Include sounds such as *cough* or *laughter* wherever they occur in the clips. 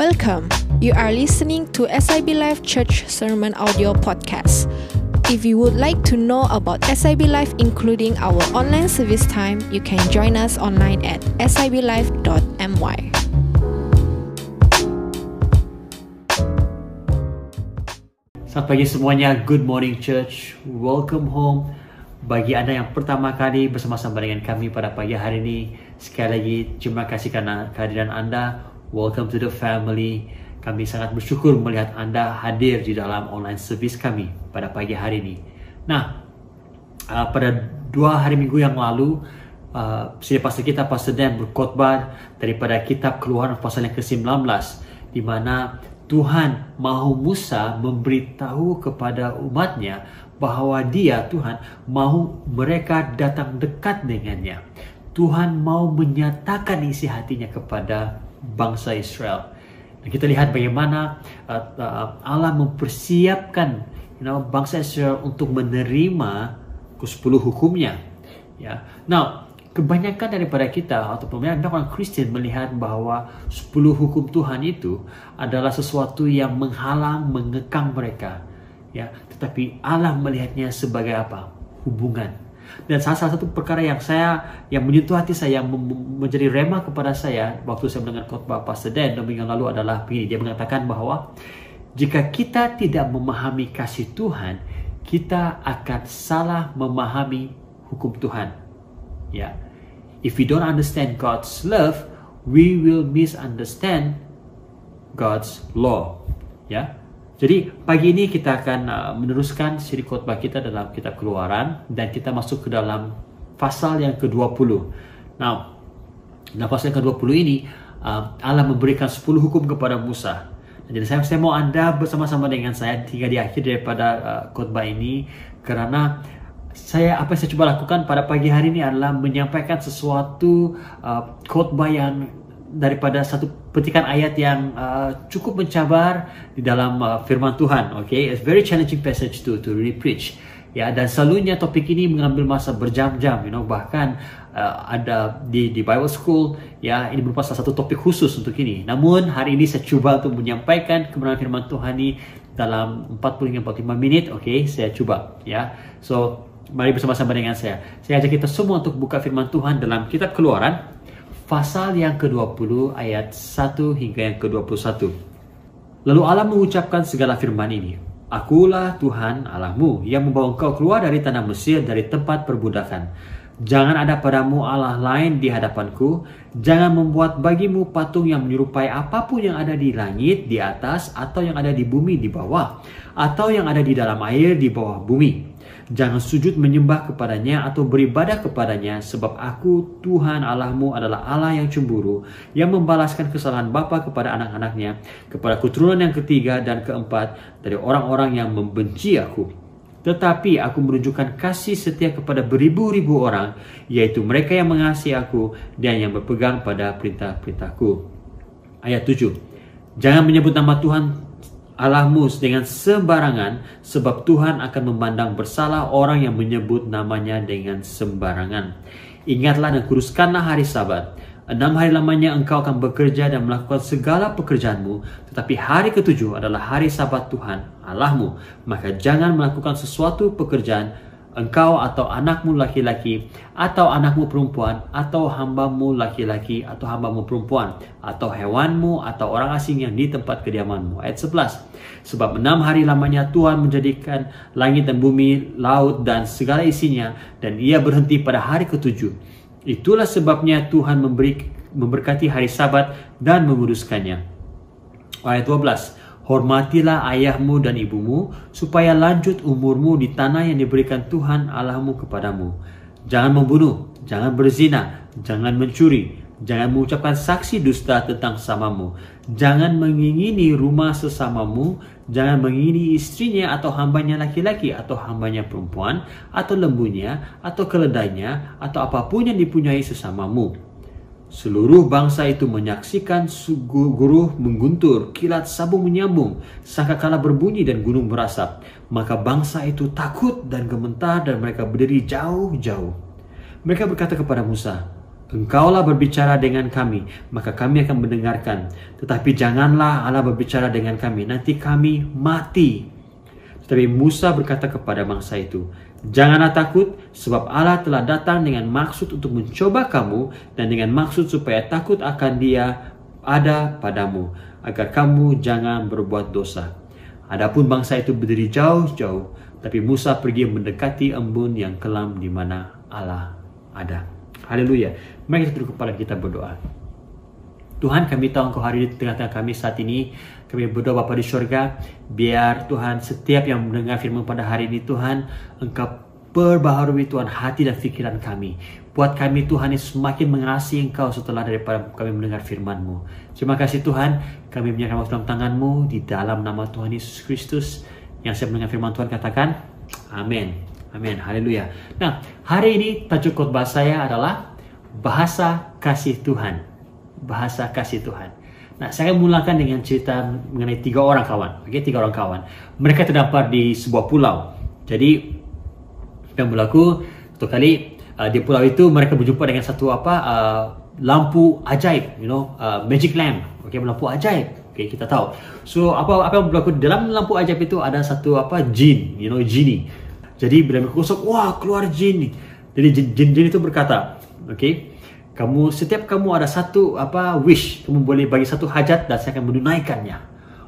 Welcome. You are listening to SIB Life Church Sermon Audio Podcast. If you would like to know about SIB Life, including our online service time, you can join us online at siblife.my. Selamat pagi semuanya, good morning church, welcome home. Bagi anda yang pertama kali bersama-sama dengan kami pada pagi hari ini, sekali lagi terima kasih karena kehadiran anda. Welcome to the family. Kami sangat bersyukur melihat anda hadir di dalam online service kami pada pagi hari ini. Nah, uh, pada dua hari minggu yang lalu, uh, sini pastor kita Pastor Dan berkhotbah daripada kitab Keluaran pasal yang ke-19 di mana Tuhan mahu Musa memberitahu kepada umatnya bahawa dia Tuhan mahu mereka datang dekat dengannya. Tuhan mau menyatakan isi hatinya kepada bangsa Israel. Dan kita lihat bagaimana uh, uh, Allah mempersiapkan you know, bangsa Israel untuk menerima ke-10 hukumnya. Ya. Now, kebanyakan daripada kita atau kebanyakan orang Kristen melihat bahwa 10 hukum Tuhan itu adalah sesuatu yang menghalang, mengekang mereka. Ya, tetapi Allah melihatnya sebagai apa? Hubungan. Dan salah satu perkara yang saya yang menyentuh hati saya yang menjadi rema kepada saya waktu saya mendengar khotbah Pastor Dan minggu lalu adalah begini dia mengatakan bahwa jika kita tidak memahami kasih Tuhan, kita akan salah memahami hukum Tuhan. Ya. If we don't understand God's love, we will misunderstand God's law. Ya. Jadi pagi ini kita akan uh, meneruskan siri khotbah kita dalam kitab Keluaran dan kita masuk ke dalam pasal yang ke-20. Nah, dalam pasal yang ke-20 ini uh, Allah memberikan 10 hukum kepada Musa. Jadi saya, saya mau Anda bersama-sama dengan saya hingga di akhir daripada uh, khotbah ini karena saya apa yang saya coba lakukan pada pagi hari ini adalah menyampaikan sesuatu uh, khotbah yang daripada satu petikan ayat yang uh, cukup mencabar di dalam uh, firman Tuhan. Okay, it's very challenging passage to to really preach. Ya, dan selalunya topik ini mengambil masa berjam-jam, you know, bahkan uh, ada di di Bible School, ya, ini merupakan salah satu topik khusus untuk ini. Namun hari ini saya coba untuk menyampaikan kebenaran firman Tuhan ini dalam 40 hingga 45 menit, oke, okay? saya coba, ya. So Mari bersama-sama dengan saya. Saya ajak kita semua untuk buka firman Tuhan dalam kitab Keluaran pasal yang ke-20 ayat 1 hingga yang ke-21. Lalu Allah mengucapkan segala firman ini. Akulah Tuhan Allahmu yang membawa engkau keluar dari tanah Mesir dari tempat perbudakan. Jangan ada padamu Allah lain di hadapanku. Jangan membuat bagimu patung yang menyerupai apa pun yang ada di langit, di atas, atau yang ada di bumi di bawah, atau yang ada di dalam air di bawah bumi Jangan sujud menyembah kepadanya atau beribadah kepadanya sebab aku Tuhan Allahmu adalah Allah yang cemburu yang membalaskan kesalahan bapa kepada anak-anaknya kepada keturunan yang ketiga dan keempat dari orang-orang yang membenci aku. Tetapi aku menunjukkan kasih setia kepada beribu-ribu orang yaitu mereka yang mengasihi aku dan yang berpegang pada perintah-perintahku. Ayat 7. Jangan menyebut nama Tuhan Allahmu dengan sembarangan sebab Tuhan akan memandang bersalah orang yang menyebut namanya dengan sembarangan. Ingatlah dan kuruskanlah hari sabat. Enam hari lamanya engkau akan bekerja dan melakukan segala pekerjaanmu, tetapi hari ketujuh adalah hari sabat Tuhan Allahmu. Maka jangan melakukan sesuatu pekerjaan engkau atau anakmu laki-laki atau anakmu perempuan atau hambamu laki-laki atau hambamu perempuan atau hewanmu atau orang asing yang di tempat kediamanmu. Ayat 11. Sebab enam hari lamanya Tuhan menjadikan langit dan bumi, laut dan segala isinya dan ia berhenti pada hari ketujuh. Itulah sebabnya Tuhan memberi memberkati hari sabat dan menguduskannya. Ayat 12. Hormatilah ayahmu dan ibumu, supaya lanjut umurmu di tanah yang diberikan Tuhan Allahmu kepadamu. Jangan membunuh, jangan berzina, jangan mencuri, jangan mengucapkan saksi dusta tentang samamu, jangan mengingini rumah sesamamu, jangan mengingini istrinya atau hambanya laki-laki atau hambanya perempuan, atau lembunya, atau keledainya, atau apa pun yang dipunyai sesamamu Seluruh bangsa itu menyaksikan guru mengguntur, kilat sabung menyambung, sangkakala berbunyi dan gunung merasap. Maka bangsa itu takut dan gemetar dan mereka berdiri jauh-jauh. Mereka berkata kepada Musa, Engkaulah berbicara dengan kami, maka kami akan mendengarkan. Tetapi janganlah Allah berbicara dengan kami, nanti kami mati. Tetapi Musa berkata kepada bangsa itu, Janganlah takut, sebab Allah telah datang dengan maksud untuk mencoba kamu dan dengan maksud supaya takut akan dia ada padamu, agar kamu jangan berbuat dosa. Adapun bangsa itu berdiri jauh-jauh, tapi Musa pergi mendekati embun yang kelam di mana Allah ada. Haleluya. Mari kita kepala kita berdoa. Tuhan kami tahu Engkau hari di tengah-tengah kami saat ini. Kami berdoa Bapa di surga. Biar Tuhan setiap yang mendengar firman pada hari ini Tuhan. Engkau perbaharui Tuhan hati dan pikiran kami. Buat kami Tuhan yang semakin mengasihi Engkau setelah daripada kami mendengar firman-Mu. Terima kasih Tuhan. Kami menyerahkan waktu dalam tangan-Mu di dalam nama Tuhan Yesus Kristus. Yang saya mendengar firman Tuhan katakan. Amin. Amin. Haleluya. Nah, hari ini tajuk khotbah saya adalah bahasa kasih Tuhan. Bahasa kasih Tuhan. Nah, saya mulakan dengan cerita mengenai tiga orang kawan. Okay, tiga orang kawan. Mereka terdampar di sebuah pulau. Jadi, yang berlaku satu kali uh, di pulau itu mereka berjumpa dengan satu apa uh, lampu ajaib, you know, uh, magic lamp. Okay, lampu ajaib. Okay, kita tahu. So, apa apa yang berlaku dalam lampu ajaib itu ada satu apa jin, you know, genie jadi bila mereka gosok, wah keluar jin. Jadi jin-jin itu berkata, okay, kamu setiap kamu ada satu apa wish, kamu boleh bagi satu hajat dan saya akan menunaikannya.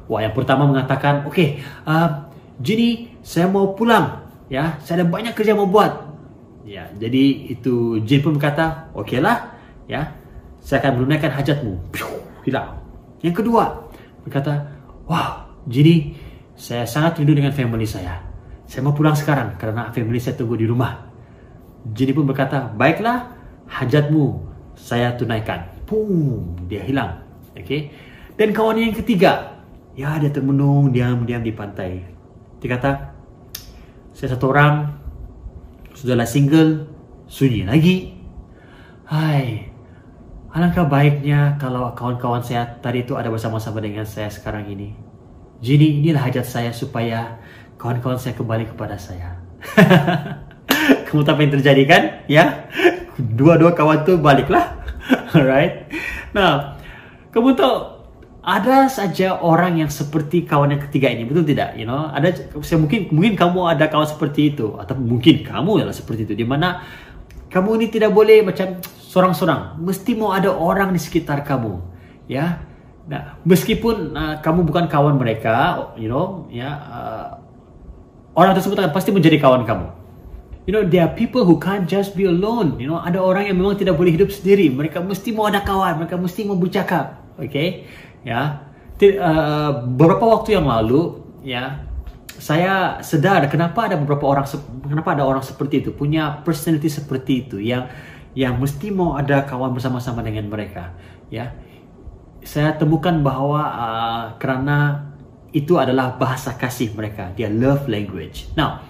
Wah yang pertama mengatakan, oke, okay, uh, jin saya mau pulang, ya, saya ada banyak kerja mau buat. Ya, jadi itu jin pun berkata, oke okay lah, ya, saya akan menunaikan hajatmu. hilang. Yang kedua berkata, wah, jin saya sangat rindu dengan family saya saya mau pulang sekarang karena family saya tunggu di rumah. Jini pun berkata, baiklah, hajatmu saya tunaikan. Pum, dia hilang. Okay? Dan kawan yang ketiga, ya dia termenung diam-diam di pantai. Dia kata, saya satu orang, sudahlah single, sunyi lagi. Hai, alangkah baiknya kalau kawan-kawan saya tadi itu ada bersama-sama dengan saya sekarang ini. Jadi inilah hajat saya supaya kawan-kawan saya kembali kepada saya. *laughs* Kamu tahu apa yang terjadi kan? Ya, dua-dua kawan tuh baliklah. *laughs* Alright. Nah, kamu tahu ada saja orang yang seperti kawan yang ketiga ini, betul tidak? You know, ada saya mungkin mungkin kamu ada kawan seperti itu atau mungkin kamu adalah seperti itu di mana kamu ini tidak boleh macam seorang-seorang, mesti mau ada orang di sekitar kamu, ya. Nah, meskipun uh, kamu bukan kawan mereka, you know, ya, uh, orang tersebut akan pasti menjadi kawan kamu. You know, there are people who can't just be alone. You know, ada orang yang memang tidak boleh hidup sendiri. Mereka mesti mau ada kawan. Mereka mesti mau bercakap. Okay? Ya. Uh, beberapa waktu yang lalu, ya, saya sedar kenapa ada beberapa orang, kenapa ada orang seperti itu punya personality seperti itu yang yang mesti mau ada kawan bersama-sama dengan mereka. Ya. Saya temukan bahwa uh, kerana itu adalah bahasa kasih mereka, dia love language. Now,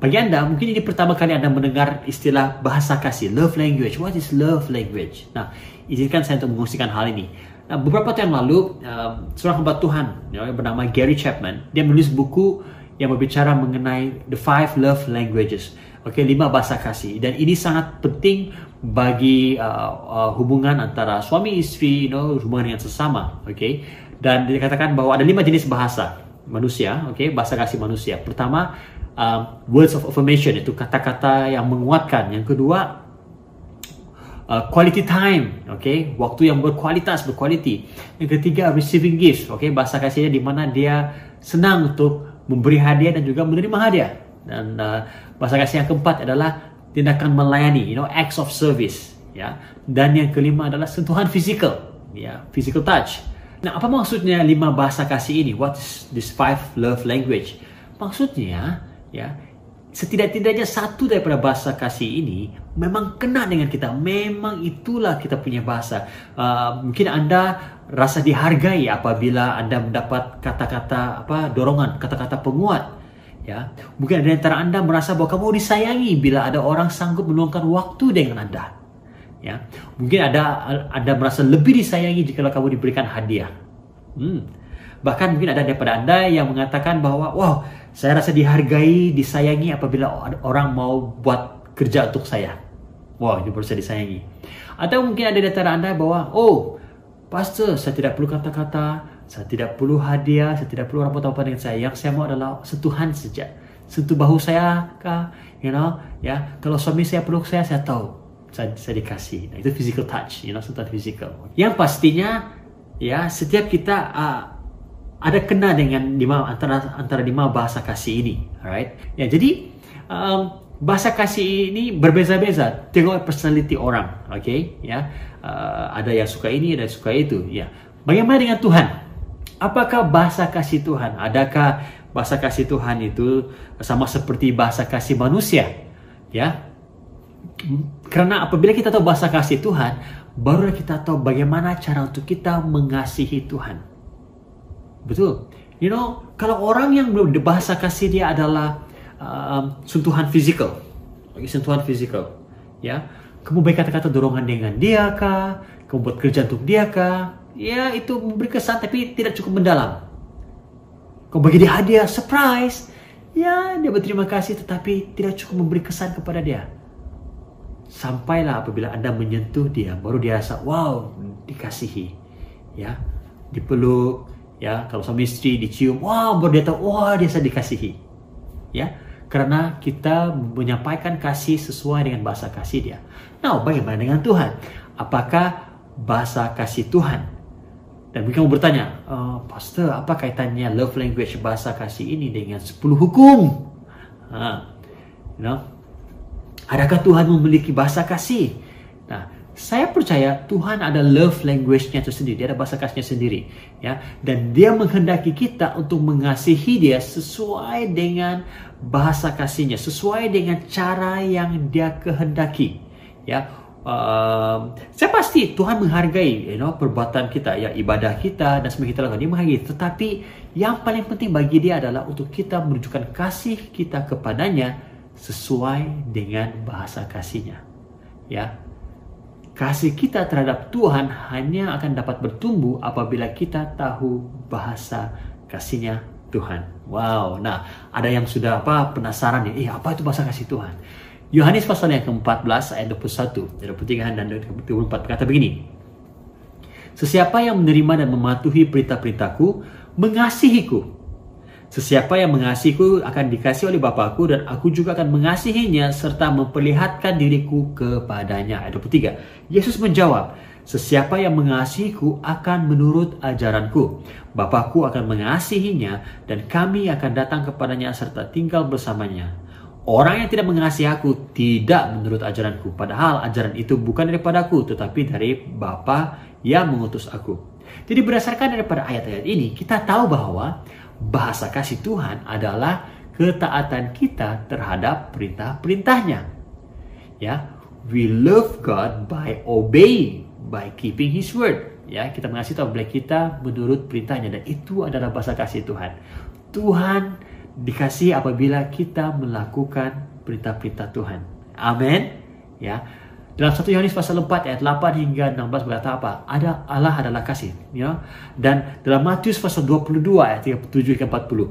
bagi anda mungkin ini pertama kali anda mendengar istilah bahasa kasih, love language. What is love language? Nah, izinkan saya untuk mengungsikan hal ini. Nah, beberapa tahun lalu, uh, seorang hamba Tuhan ya, yang bernama Gary Chapman, dia menulis buku yang berbicara mengenai the five love languages. Oke, okay, lima bahasa kasih. Dan ini sangat penting bagi uh, uh, hubungan antara suami istri, you know, hubungan yang sesama. Oke, okay? dan dikatakan bahwa ada lima jenis bahasa manusia, oke, okay? bahasa kasih manusia. Pertama, um, words of affirmation itu kata-kata yang menguatkan. Yang kedua, uh, quality time, okay? waktu yang berkualitas, berquality. Yang ketiga, receiving gifts, okay? bahasa kasihnya di mana dia senang untuk memberi hadiah dan juga menerima hadiah. Dan uh, bahasa kasih yang keempat adalah tindakan melayani, you know, acts of service, ya. Dan yang kelima adalah sentuhan physical, ya, physical touch. Nah, apa maksudnya lima bahasa kasih ini? What is this five love language? Maksudnya, ya, setidak-tidaknya satu daripada bahasa kasih ini memang kena dengan kita. Memang itulah kita punya bahasa. Uh, mungkin anda rasa dihargai apabila anda mendapat kata-kata apa dorongan, kata-kata penguat. Ya, mungkin ada antara anda merasa bahwa kamu disayangi bila ada orang sanggup meluangkan waktu dengan anda ya mungkin ada ada merasa lebih disayangi jika kamu diberikan hadiah hmm. bahkan mungkin ada daripada anda yang mengatakan bahwa wow saya rasa dihargai disayangi apabila orang mau buat kerja untuk saya Wah, itu baru saya disayangi. Atau mungkin ada di antara anda bahwa, oh, pastor, saya tidak perlu kata-kata, saya tidak perlu hadiah, saya tidak perlu orang apa dengan saya. Yang saya mau adalah sentuhan saja. Sentuh bahu saya kah, you know, ya. Kalau suami saya peluk saya, saya tahu saya, saya dikasih. Nah, itu physical touch, you know, sentuhan physical. Yang pastinya, ya, setiap kita uh, ada kena dengan lima antara antara lima bahasa kasih ini, alright? Ya, jadi um, bahasa kasih ini berbeza-beza tengok personality orang okay? ya uh, ada yang suka ini ada yang suka itu ya. Bagaimana dengan Tuhan? Apakah bahasa kasih Tuhan? Adakah bahasa kasih Tuhan itu sama seperti bahasa kasih manusia? Ya. Karena apabila kita tahu bahasa kasih Tuhan baru kita tahu bagaimana cara untuk kita mengasihi Tuhan betul. You know kalau orang yang bahasa kasih dia adalah um, sentuhan fisikal sentuhan fisikal ya. Kamu baik kata-kata dorongan dengan dia kah? Kamu buat kerja untuk dia kah? Ya itu memberi kesan tapi tidak cukup mendalam. Kamu bagi dia hadiah surprise. Ya dia berterima kasih tetapi tidak cukup memberi kesan kepada dia. Sampailah apabila anda menyentuh dia baru dia rasa wow dikasihi. Ya dipeluk ya kalau suami istri dicium wow baru dia tahu wah wow, dia saya dikasihi ya karena kita menyampaikan kasih sesuai dengan bahasa kasih dia. Nah, bagaimana dengan Tuhan? Apakah bahasa kasih Tuhan? Dan mungkin kamu bertanya, oh, Pastor, apa kaitannya love language bahasa kasih ini dengan 10 hukum? Ha, you know? Adakah Tuhan memiliki bahasa kasih? Saya percaya Tuhan ada love language-nya itu sendiri, dia ada bahasa kasihnya sendiri, ya. Dan dia menghendaki kita untuk mengasihi dia sesuai dengan bahasa kasihnya, sesuai dengan cara yang dia kehendaki, ya. Um, saya pasti Tuhan menghargai, you know, perbuatan kita, ya ibadah kita dan semua kita lakukan. Dia menghargai. Tetapi yang paling penting bagi dia adalah untuk kita menunjukkan kasih kita kepadanya sesuai dengan bahasa kasihnya, ya Kasih kita terhadap Tuhan hanya akan dapat bertumbuh apabila kita tahu bahasa kasihnya Tuhan. Wow, nah ada yang sudah apa penasaran nih, eh apa itu bahasa kasih Tuhan? Yohanes pasal yang ke-14 ayat 21, 23 dan 24 berkata begini. Sesiapa yang menerima dan mematuhi perintah-perintahku, mengasihiku Sesiapa yang mengasihiku akan dikasih oleh Bapakku dan aku juga akan mengasihinya serta memperlihatkan diriku kepadanya. Ayat 23. Yesus menjawab, Sesiapa yang mengasihiku akan menurut ajaranku. Bapakku akan mengasihinya dan kami akan datang kepadanya serta tinggal bersamanya. Orang yang tidak mengasihi aku tidak menurut ajaranku. Padahal ajaran itu bukan daripadaku tetapi dari Bapa yang mengutus aku. Jadi berdasarkan daripada ayat-ayat ini kita tahu bahwa bahasa kasih Tuhan adalah ketaatan kita terhadap perintah-perintahnya. Ya, we love God by obeying, by keeping His word. Ya, kita mengasihi tahu bila kita menurut perintahnya dan itu adalah bahasa kasih Tuhan. Tuhan dikasih apabila kita melakukan perintah-perintah Tuhan. Amin. Ya, dalam 1 Yohanes pasal 4 ayat 8 hingga 16 berkata apa? Ada Allah adalah kasih, ya. Dan dalam Matius pasal 22 ayat 37 hingga 40,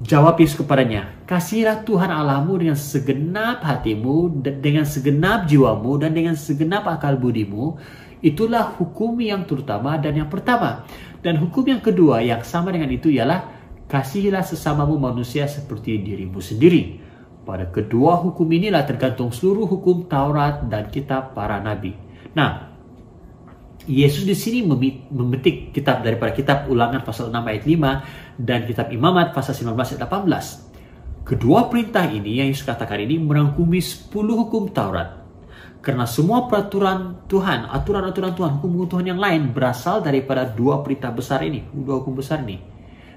jawab Yesus kepadanya, "Kasihilah Tuhan Allahmu dengan segenap hatimu, dengan segenap jiwamu dan dengan segenap akal budimu." Itulah hukum yang terutama dan yang pertama. Dan hukum yang kedua yang sama dengan itu ialah kasihilah sesamamu manusia seperti dirimu sendiri. Pada kedua hukum inilah tergantung seluruh hukum Taurat dan kitab para nabi. Nah, Yesus di sini memetik kitab daripada kitab Ulangan pasal 6 ayat 5 dan kitab Imamat pasal 19 ayat 18. Kedua perintah ini yang Yesus katakan ini merangkumi 10 hukum Taurat. Karena semua peraturan Tuhan, aturan-aturan Tuhan, hukum-hukum Tuhan yang lain berasal daripada dua perintah besar ini, dua hukum besar ini.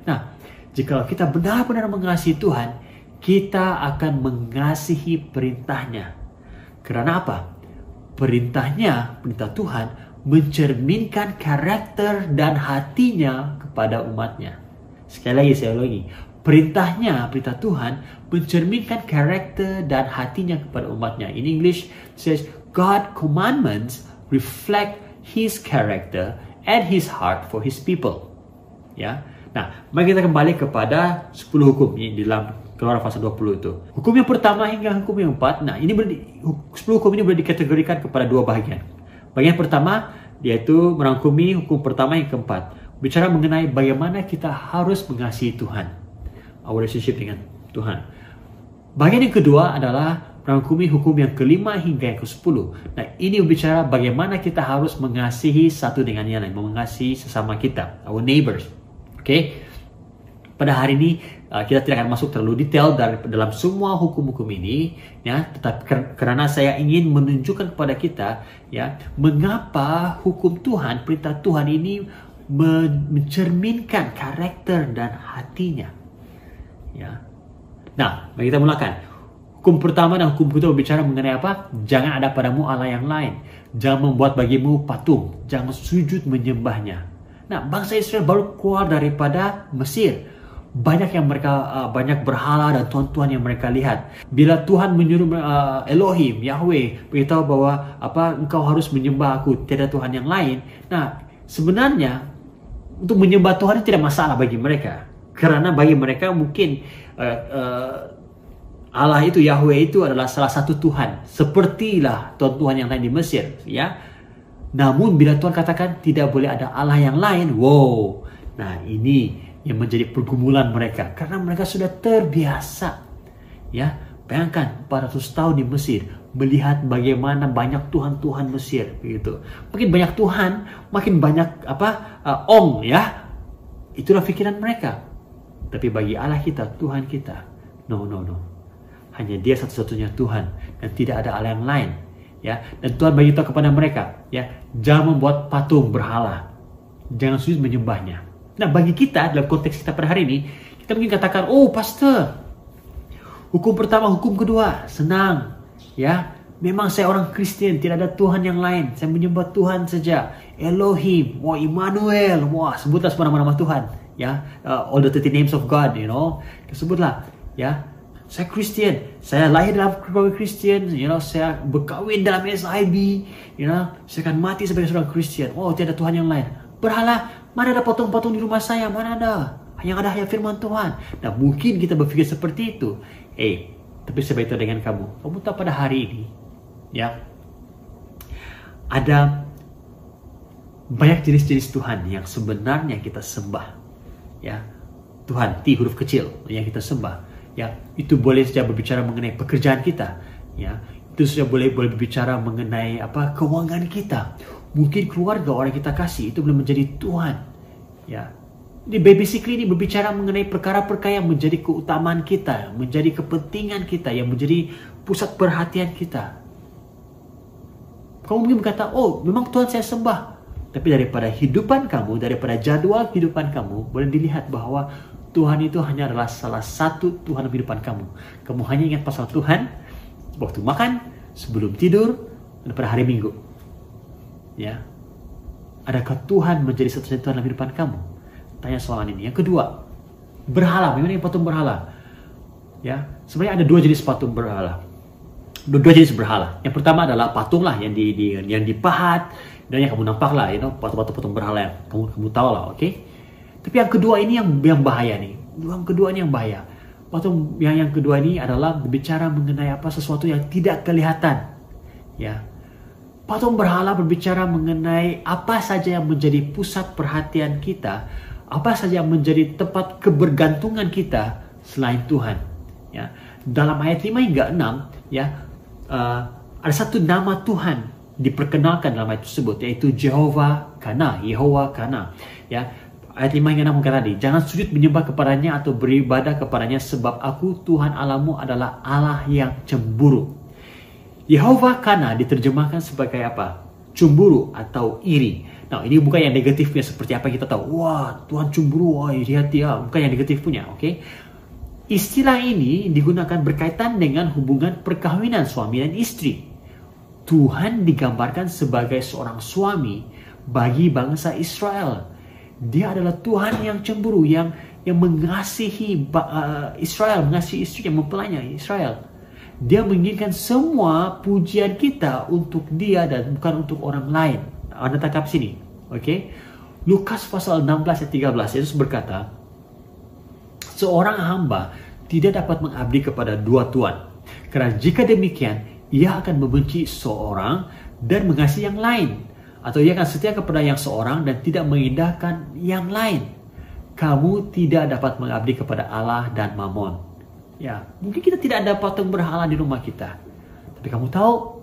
Nah, jika kita benar-benar mengasihi Tuhan, kita akan mengasihi perintahnya. Karena apa? Perintahnya, perintah Tuhan, mencerminkan karakter dan hatinya kepada umatnya. Sekali lagi saya ulangi. Perintahnya, perintah Tuhan, mencerminkan karakter dan hatinya kepada umatnya. In English, says, God commandments reflect His character and His heart for His people. Ya, Nah, mari kita kembali kepada 10 hukum ini dalam Keluaran pasal 20 itu. Hukum yang pertama hingga hukum yang empat. Nah, ini boleh 10 hukum ini boleh dikategorikan kepada dua bahagian. Bagian pertama yaitu merangkumi hukum pertama yang keempat. Bicara mengenai bagaimana kita harus mengasihi Tuhan. Our relationship dengan Tuhan. Bagian yang kedua adalah merangkumi hukum yang kelima hingga yang ke-10. Nah, ini berbicara bagaimana kita harus mengasihi satu dengan yang lain, mengasihi sesama kita, our neighbors. Oke? Okay? Pada hari ini uh, kita tidak akan masuk terlalu detail dari dalam semua hukum-hukum ini, ya. Tetapi karena saya ingin menunjukkan kepada kita, ya, mengapa hukum Tuhan, perintah Tuhan ini mencerminkan karakter dan hatinya, ya. Nah, mari kita mulakan. Hukum pertama dan hukum kedua berbicara mengenai apa? Jangan ada padamu Allah yang lain. Jangan membuat bagimu patung. Jangan sujud menyembahnya. Nah, bangsa Israel baru keluar daripada Mesir banyak yang mereka uh, banyak berhala dan tuhan-tuhan yang mereka lihat. Bila Tuhan menyuruh uh, Elohim, Yahweh beritahu bahwa apa engkau harus menyembah aku, tiada tuhan yang lain. Nah, sebenarnya untuk menyembah Tuhan itu tidak masalah bagi mereka. Karena bagi mereka mungkin uh, uh, Allah itu Yahweh itu adalah salah satu Tuhan, sepertilah tuhan-tuhan yang lain di Mesir, ya. Namun bila Tuhan katakan tidak boleh ada Allah yang lain, wow. Nah, ini yang menjadi pergumulan mereka. Karena mereka sudah terbiasa ya. Bayangkan 400 tahun di Mesir melihat bagaimana banyak tuhan-tuhan Mesir begitu. Makin banyak tuhan makin banyak apa uh, ong ya. Itulah pikiran mereka. Tapi bagi Allah kita Tuhan kita no no no. Hanya dia satu-satunya Tuhan dan tidak ada Allah yang lain ya. Dan Tuhan beritahu kepada mereka ya jangan membuat patung berhala. Jangan sujud menyembahnya Nah, bagi kita dalam konteks kita pada hari ini, kita mungkin katakan, "Oh, pastor, hukum pertama, hukum kedua, senang." Ya, memang saya orang Kristen, tidak ada Tuhan yang lain. Saya menyembah Tuhan saja. Elohim, wah Immanuel, wah sebutlah semua nama-nama Tuhan, ya. Uh, all the 30 names of God, you know. Sebutlah, ya. Saya Kristen, saya lahir dalam keluarga Kristen, you know, saya berkahwin dalam SIB, you know, saya akan mati sebagai seorang Kristen. Oh, tidak ada Tuhan yang lain. Berhala, Mana ada patung-patung di rumah saya? Mana ada? Yang ada hanya firman Tuhan. Nah mungkin kita berpikir seperti itu. Eh, tapi beritahu dengan kamu. Kamu tahu pada hari ini, ya, ada banyak jenis-jenis Tuhan yang sebenarnya kita sembah. Ya, Tuhan, T huruf kecil yang kita sembah. Ya, itu boleh saja berbicara mengenai pekerjaan kita. Ya, itu saja boleh boleh berbicara mengenai apa keuangan kita mungkin keluarga orang kita kasih itu belum menjadi Tuhan. Ya. Ini basically ini berbicara mengenai perkara-perkara yang menjadi keutamaan kita, menjadi kepentingan kita, yang menjadi pusat perhatian kita. Kamu mungkin berkata, oh memang Tuhan saya sembah. Tapi daripada hidupan kamu, daripada jadwal kehidupan kamu, boleh dilihat bahwa Tuhan itu hanya adalah salah satu Tuhan dalam kehidupan kamu. Kamu hanya ingat pasal Tuhan waktu makan, sebelum tidur, dan pada hari Minggu. Ya. Adakah Tuhan menjadi satu-satunya Tuhan dalam kehidupan kamu? Tanya soalan ini. Yang kedua, berhala. Bagaimana patung berhala? Ya, sebenarnya ada dua jenis patung berhala. Dua, dua jenis berhala. Yang pertama adalah patung lah yang di, di yang dipahat dan yang kamu nampak lah, you patung-patung patung berhala yang kamu kamu tahu lah, oke? Okay? Tapi yang kedua ini yang yang bahaya nih. Yang kedua ini yang bahaya. Patung yang yang kedua ini adalah berbicara mengenai apa sesuatu yang tidak kelihatan. Ya, Patung berhala berbicara mengenai apa saja yang menjadi pusat perhatian kita, apa saja yang menjadi tempat kebergantungan kita selain Tuhan. Ya, dalam ayat 5 hingga 6, ya, uh, ada satu nama Tuhan diperkenalkan dalam ayat tersebut yaitu Jehovah Kana, Yehova Kana. Ya, ayat 5 hingga 6 kata tadi, jangan sujud menyembah kepadanya atau beribadah kepadanya sebab aku Tuhan Alamu adalah Allah yang cemburu. Yehova Kana diterjemahkan sebagai apa? Cemburu atau iri. Nah, ini bukan yang negatifnya seperti apa kita tahu. Wah, Tuhan cemburu, wah hati ya. Bukan yang negatif punya, oke? Okay? Istilah ini digunakan berkaitan dengan hubungan perkawinan suami dan istri. Tuhan digambarkan sebagai seorang suami bagi bangsa Israel. Dia adalah Tuhan yang cemburu, yang yang mengasihi uh, Israel, mengasihi istri yang mempelainya Israel. Dia menginginkan semua pujian kita untuk dia dan bukan untuk orang lain. Anda tangkap sini. Oke. Okay? Lukas pasal 16 ayat 13 Yesus berkata, seorang hamba tidak dapat mengabdi kepada dua tuan. Karena jika demikian, ia akan membenci seorang dan mengasihi yang lain. Atau ia akan setia kepada yang seorang dan tidak mengindahkan yang lain. Kamu tidak dapat mengabdi kepada Allah dan Mammon. Ya, mungkin kita tidak ada patung berhala di rumah kita. Tapi kamu tahu,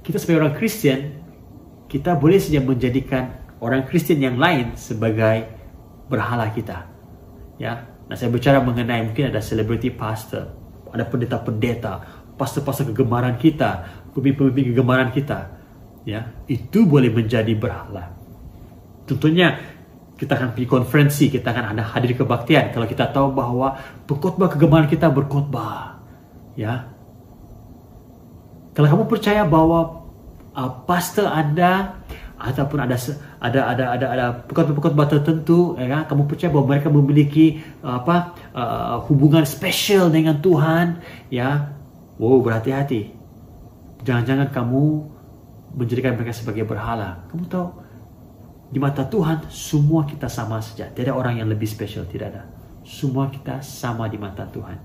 kita sebagai orang Kristen, kita boleh saja menjadikan orang Kristen yang lain sebagai berhala kita. Ya, Nah, saya bicara mengenai mungkin ada celebrity pastor, ada pendeta-pendeta, pastor-pastor kegemaran kita, pemimpin-pemimpin kegemaran kita. Ya, itu boleh menjadi berhala. Tentunya kita akan pergi konferensi, kita akan ada hadir kebaktian kalau kita tahu bahwa pengkhotbah kegemaran kita berkhotbah. Ya. Kalau kamu percaya bahwa uh, pastor Anda ataupun ada ada ada ada ada pekot-pekot tertentu ya kan kamu percaya bahwa mereka memiliki uh, apa uh, hubungan spesial dengan Tuhan ya wow berhati-hati jangan-jangan kamu menjadikan mereka sebagai berhala kamu tahu di mata Tuhan semua kita sama saja tidak ada orang yang lebih spesial tidak ada semua kita sama di mata Tuhan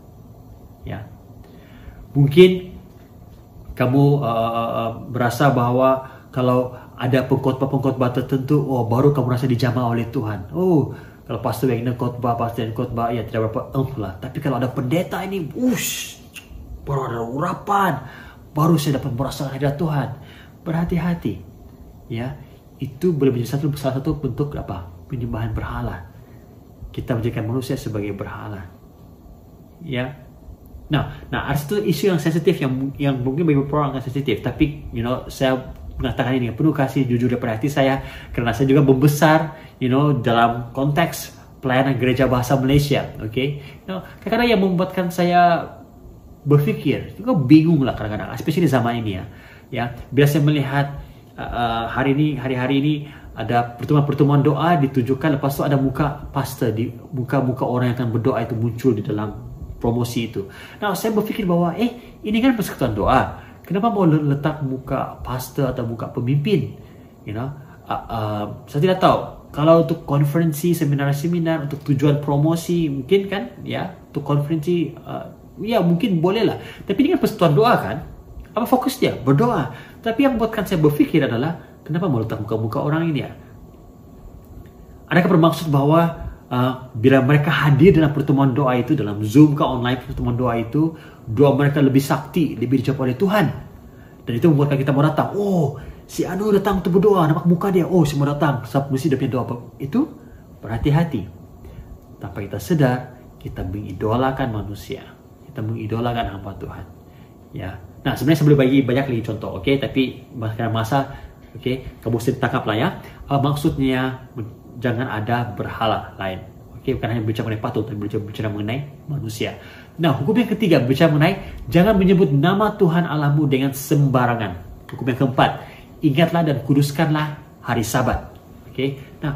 ya mungkin kamu uh, uh, berasa bahwa kalau ada pengkhotbah-pengkhotbah tertentu, oh baru kamu rasa dijamah oleh Tuhan. Oh, kalau pastor yang khotbah, pastor yang khotbah, ya tidak berapa um lah. Tapi kalau ada pendeta ini, ush, baru ada urapan, baru saya dapat merasa hadirat Tuhan. Berhati-hati, ya. Itu boleh menjadi satu salah satu bentuk apa? Penyembahan berhala. Kita menjadikan manusia sebagai berhala. Ya, Nah, nah ada satu isu yang sensitif yang yang mungkin bagi beberapa orang sensitif, tapi you know saya mengatakan ini penuh kasih jujur daripada hati saya karena saya juga membesar you know dalam konteks pelayanan gereja bahasa Malaysia oke okay? you know, kadang-kadang yang membuatkan saya berpikir juga bingung lah kadang-kadang especially zaman ini ya ya bila saya melihat uh, hari ini hari-hari ini ada pertemuan-pertemuan doa ditujukan lepas itu ada muka pastor di muka-muka orang yang akan berdoa itu muncul di dalam promosi itu. Nah, saya berpikir bahwa eh ini kan persekutuan doa Kenapa mau letak muka pastor atau muka pemimpin? You know, uh, uh, saya tidak tahu. Kalau untuk konferensi, seminar-seminar, untuk tujuan promosi, mungkin kan, ya, untuk konferensi, uh, ya mungkin boleh lah. Tapi ini kan persatuan doa kan? Apa fokus dia? Berdoa. Tapi yang buatkan saya berpikir adalah, kenapa mau letak muka-muka orang ini ya? Adakah bermaksud bahwa uh, bila mereka hadir dalam pertemuan doa itu, dalam Zoom ke online pertemuan doa itu, doa mereka lebih sakti, lebih dijawab oleh Tuhan. Dan itu membuatkan kita mau datang. Oh, si Anu datang untuk berdoa, nampak muka dia. Oh, si mau datang, sebab mesti dia punya doa. Itu berhati-hati. Tanpa kita sedar, kita mengidolakan manusia. Kita mengidolakan hamba Tuhan. Ya. Nah, sebenarnya saya boleh bagi banyak lagi contoh, oke? Tapi karena masa, oke, okay? kamu tangkap lah ya. Uh, maksudnya jangan ada berhala lain. Oke, okay? bukan hanya bicara mengenai patung, tapi bicara mengenai manusia. Nah, hukum yang ketiga bicara mengenai jangan menyebut nama Tuhan Allahmu dengan sembarangan. Hukum yang keempat, ingatlah dan kuduskanlah hari Sabat. Oke. Nah,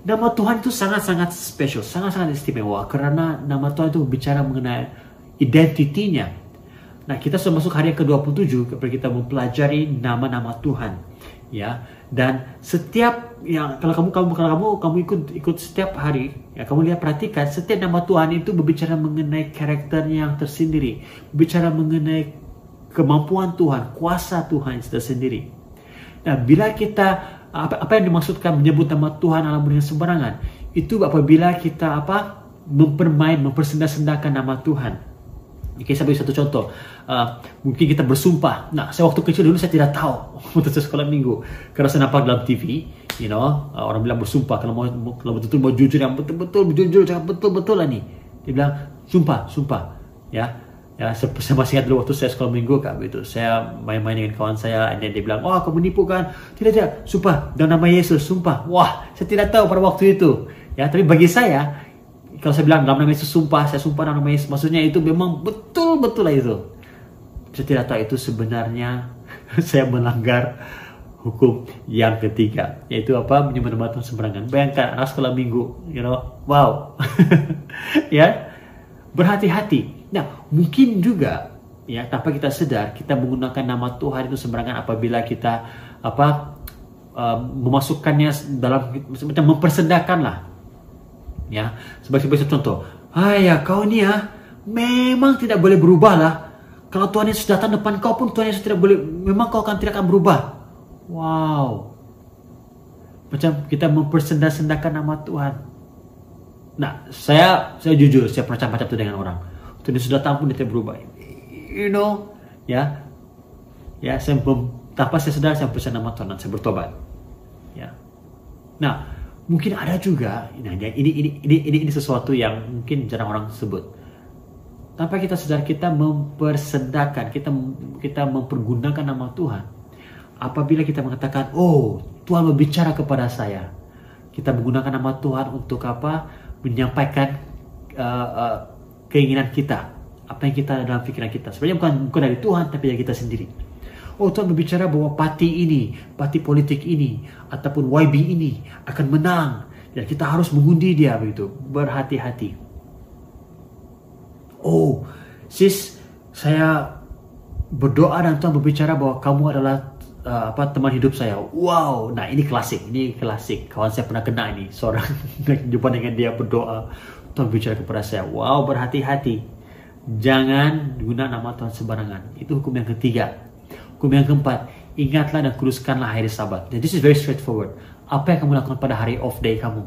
nama Tuhan itu sangat-sangat spesial, sangat-sangat istimewa karena nama Tuhan itu bicara mengenai identitinya. Nah, kita sudah masuk hari yang ke-27 ketika kita mempelajari nama-nama Tuhan. Ya, dan setiap yang kalau kamu kamu kalau kamu kamu ikut ikut setiap hari ya kamu lihat perhatikan setiap nama Tuhan itu berbicara mengenai karakternya yang tersendiri berbicara mengenai kemampuan Tuhan kuasa Tuhan tersendiri. Nah bila kita apa, apa yang dimaksudkan menyebut nama Tuhan alam dengan sembarangan? Itu apabila kita apa mempermain mempersenda-sendakan nama Tuhan Saya beri satu contoh. Uh, mungkin kita bersumpah. Nah, saya waktu kecil dulu saya tidak tahu *laughs* untuk sekolah minggu. Karena saya nampak dalam TV, you know, uh, orang bilang bersumpah kalau mau kalau betul-betul mau jujur yang betul-betul jujur jangan betul-betul lah nih. Dia bilang sumpah, sumpah. Ya. Ya, saya, saya masih ingat dulu waktu saya sekolah minggu kak gitu. Saya main-main dengan kawan saya dan dia bilang, "Oh, kamu nipu kan?" Tidak, tidak. Sumpah dalam nama Yesus, sumpah. Wah, saya tidak tahu pada waktu itu. Ya, tapi bagi saya kalau saya bilang dalam nama Yesus sumpah, saya sumpah dalam nama Yesus, maksudnya itu memang betul-betul lah itu. Saya tidak tahu itu sebenarnya *laughs* saya melanggar hukum yang ketiga, yaitu apa? Menyembah sembarangan. Bayangkan anak sekolah minggu, you know, wow. *laughs* ya, berhati-hati. Nah, mungkin juga ya tanpa kita sadar kita menggunakan nama Tuhan itu sembarangan apabila kita apa uh, memasukkannya dalam macam mempersedakan lah ya sebagai contoh ayah kau ni ya memang tidak boleh berubah lah. Kalau Tuhan Yesus datang depan kau pun Tuhan Yesus tidak boleh, memang kau akan tidak akan berubah. Wow. Macam kita mempersendah-sendahkan nama Tuhan. Nah, saya saya jujur, saya pernah macam itu dengan orang. Tuhan Yesus datang pun dia tidak berubah. You know, ya, ya, saya tanpa saya sadar saya pesan nama Tuhan dan saya bertobat. Ya. Nah, mungkin ada juga ini ini ini ini ini, ini sesuatu yang mungkin jarang orang sebut tanpa kita sadar kita mempersedahkan, kita kita mempergunakan nama Tuhan. Apabila kita mengatakan, "Oh, Tuhan berbicara kepada saya." Kita menggunakan nama Tuhan untuk apa? Menyampaikan uh, uh, keinginan kita, apa yang kita dalam pikiran kita. Sebenarnya bukan bukan dari Tuhan, tapi dari kita sendiri. Oh Tuhan berbicara bahwa parti ini, parti politik ini, ataupun YB ini akan menang dan kita harus mengundi dia begitu. Berhati-hati oh sis saya berdoa dan Tuhan berbicara bahwa kamu adalah uh, apa teman hidup saya. Wow, nah ini klasik, ini klasik. Kawan saya pernah kena ini, seorang *laughs* jumpa dengan dia berdoa, Tuhan bicara kepada saya. Wow, berhati-hati, jangan guna nama Tuhan sembarangan. Itu hukum yang ketiga. Hukum yang keempat, ingatlah dan kuduskanlah hari Sabat. Dan this is very straightforward. Apa yang kamu lakukan pada hari off day kamu?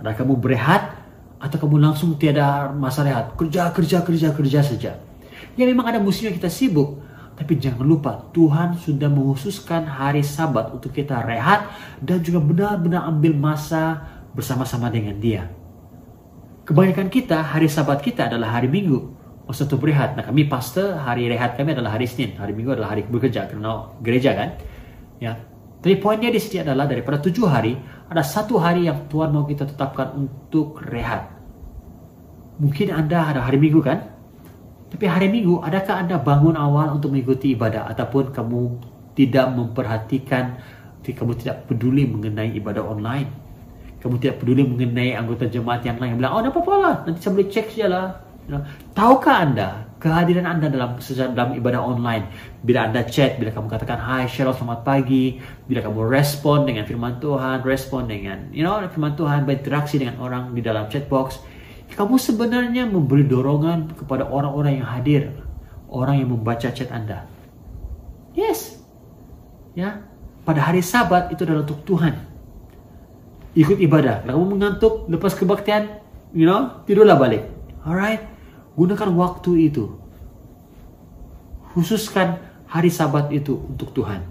Ada kamu berehat atau kamu langsung tiada masa rehat kerja kerja kerja kerja saja ya memang ada musimnya kita sibuk tapi jangan lupa Tuhan sudah menghususkan hari sabat untuk kita rehat dan juga benar-benar ambil masa bersama-sama dengan dia kebanyakan kita hari sabat kita adalah hari minggu masa untuk berehat nah kami pastor hari rehat kami adalah hari Senin hari minggu adalah hari bekerja karena gereja kan ya tapi poinnya di sini adalah daripada tujuh hari ada satu hari yang Tuhan mau kita tetapkan untuk rehat. Mungkin Anda ada hari Minggu kan? Tapi hari Minggu, adakah Anda bangun awal untuk mengikuti ibadah ataupun kamu tidak memperhatikan, kamu tidak peduli mengenai ibadah online? Kamu tidak peduli mengenai anggota jemaat yang lain yang bilang, oh, apa-apa lah, nanti saya boleh cek saja lah. Tahukah Anda kehadiran Anda dalam dalam ibadah online. Bila Anda chat, bila kamu katakan hai Cheryl selamat pagi, bila kamu respon dengan firman Tuhan, respon dengan you know firman Tuhan, berinteraksi dengan orang di dalam chat box, kamu sebenarnya memberi dorongan kepada orang-orang yang hadir, orang yang membaca chat Anda. Yes. Ya. Pada hari Sabat itu adalah untuk Tuhan. Ikut ibadah. Kalau kamu mengantuk lepas kebaktian, you know, tidurlah balik. Alright. Gunakan waktu itu. Khususkan hari sabat itu untuk Tuhan.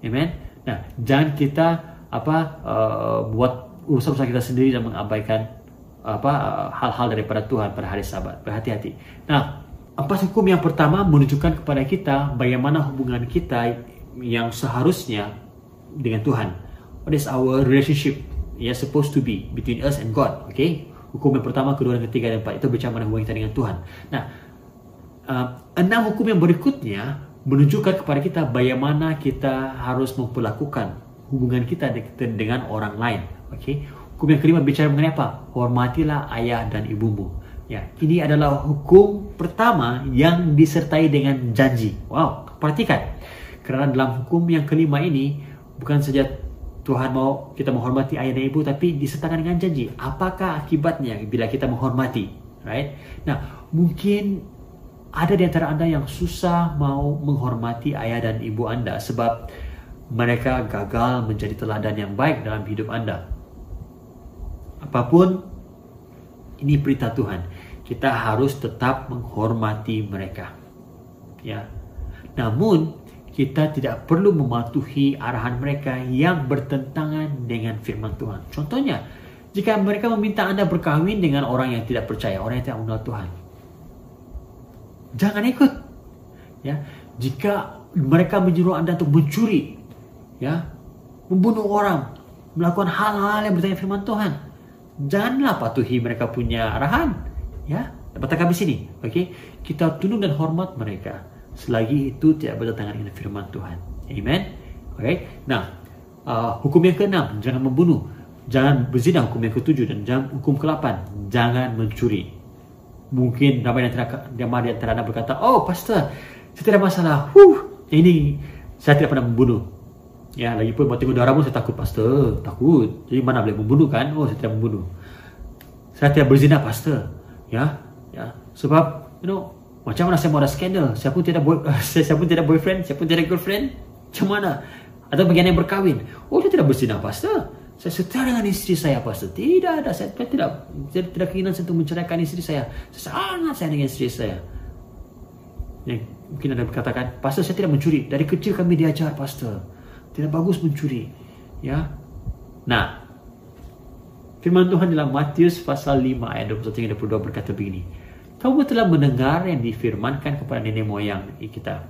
Amen. Nah, jangan kita apa uh, buat urusan-urusan kita sendiri dan mengabaikan apa hal-hal daripada Tuhan pada hari sabat. Berhati-hati. Nah, apa hukum yang pertama menunjukkan kepada kita bagaimana hubungan kita yang seharusnya dengan Tuhan. What is our relationship? Yeah, supposed to be between us and God. Okay? Hukum yang pertama, kedua, dan ketiga, dan empat itu bercampur hubungan kita dengan Tuhan. Nah, uh, enam hukum yang berikutnya menunjukkan kepada kita bagaimana kita harus memperlakukan hubungan kita dengan orang lain. Okay? Hukum yang kelima bicara mengenai apa? Hormatilah ayah dan ibumu. Ya, ini adalah hukum pertama yang disertai dengan janji. Wow, perhatikan. Karena dalam hukum yang kelima ini bukan saja Tuhan mau kita menghormati ayah dan ibu tapi disertakan dengan janji. Apakah akibatnya bila kita menghormati? Right? Nah, mungkin ada di antara Anda yang susah mau menghormati ayah dan ibu Anda sebab mereka gagal menjadi teladan yang baik dalam hidup Anda. Apa pun ini berita Tuhan, kita harus tetap menghormati mereka. Ya. Namun kita tidak perlu mematuhi arahan mereka yang bertentangan dengan firman Tuhan. Contohnya, jika mereka meminta Anda berkahwin dengan orang yang tidak percaya, orang yang tidak mengenal Tuhan, jangan ikut. Ya, jika mereka menyuruh Anda untuk mencuri, ya, membunuh orang, melakukan hal-hal yang bertentangan firman Tuhan, janganlah patuhi mereka punya arahan. Ya, dapat kami sini, oke? Kita tunduk dan hormat mereka selagi itu tidak bertentangan dengan firman Tuhan. Amen. Okay. Nah, uh, hukum yang keenam jangan membunuh, jangan berzina. Hukum yang ketujuh dan jangan, hukum kelapan jangan mencuri. Mungkin ramai yang antara ramai antara anda berkata, oh pastor, saya tidak masalah. Huh, ini saya tidak pernah membunuh. Ya, lagi pun buat tengok darah pun saya takut pastor, takut. Jadi mana boleh membunuh kan? Oh, saya tidak membunuh. Saya tidak berzina pastor. Ya, ya. Sebab You know, macam mana saya mau ada skandal? Saya pun tidak boy, *laughs* saya pun tidak boyfriend, saya pun tidak girlfriend. Macam mana? Atau bagian yang berkahwin? Oh, dia tidak berzina, pastor. Saya setia dengan istri saya, pastor. Tidak ada, saya tidak, saya tidak keinginan untuk menceraikan istri saya. Saya sangat sayang dengan istri saya. Yang mungkin ada berkatakan, pastor saya tidak mencuri. Dari kecil kami diajar, pastor. Tidak bagus mencuri. Ya. Nah, firman Tuhan dalam Matius pasal 5 ayat 21 hingga 22 berkata begini. Kamu telah mendengar yang difirmankan kepada nenek moyang kita.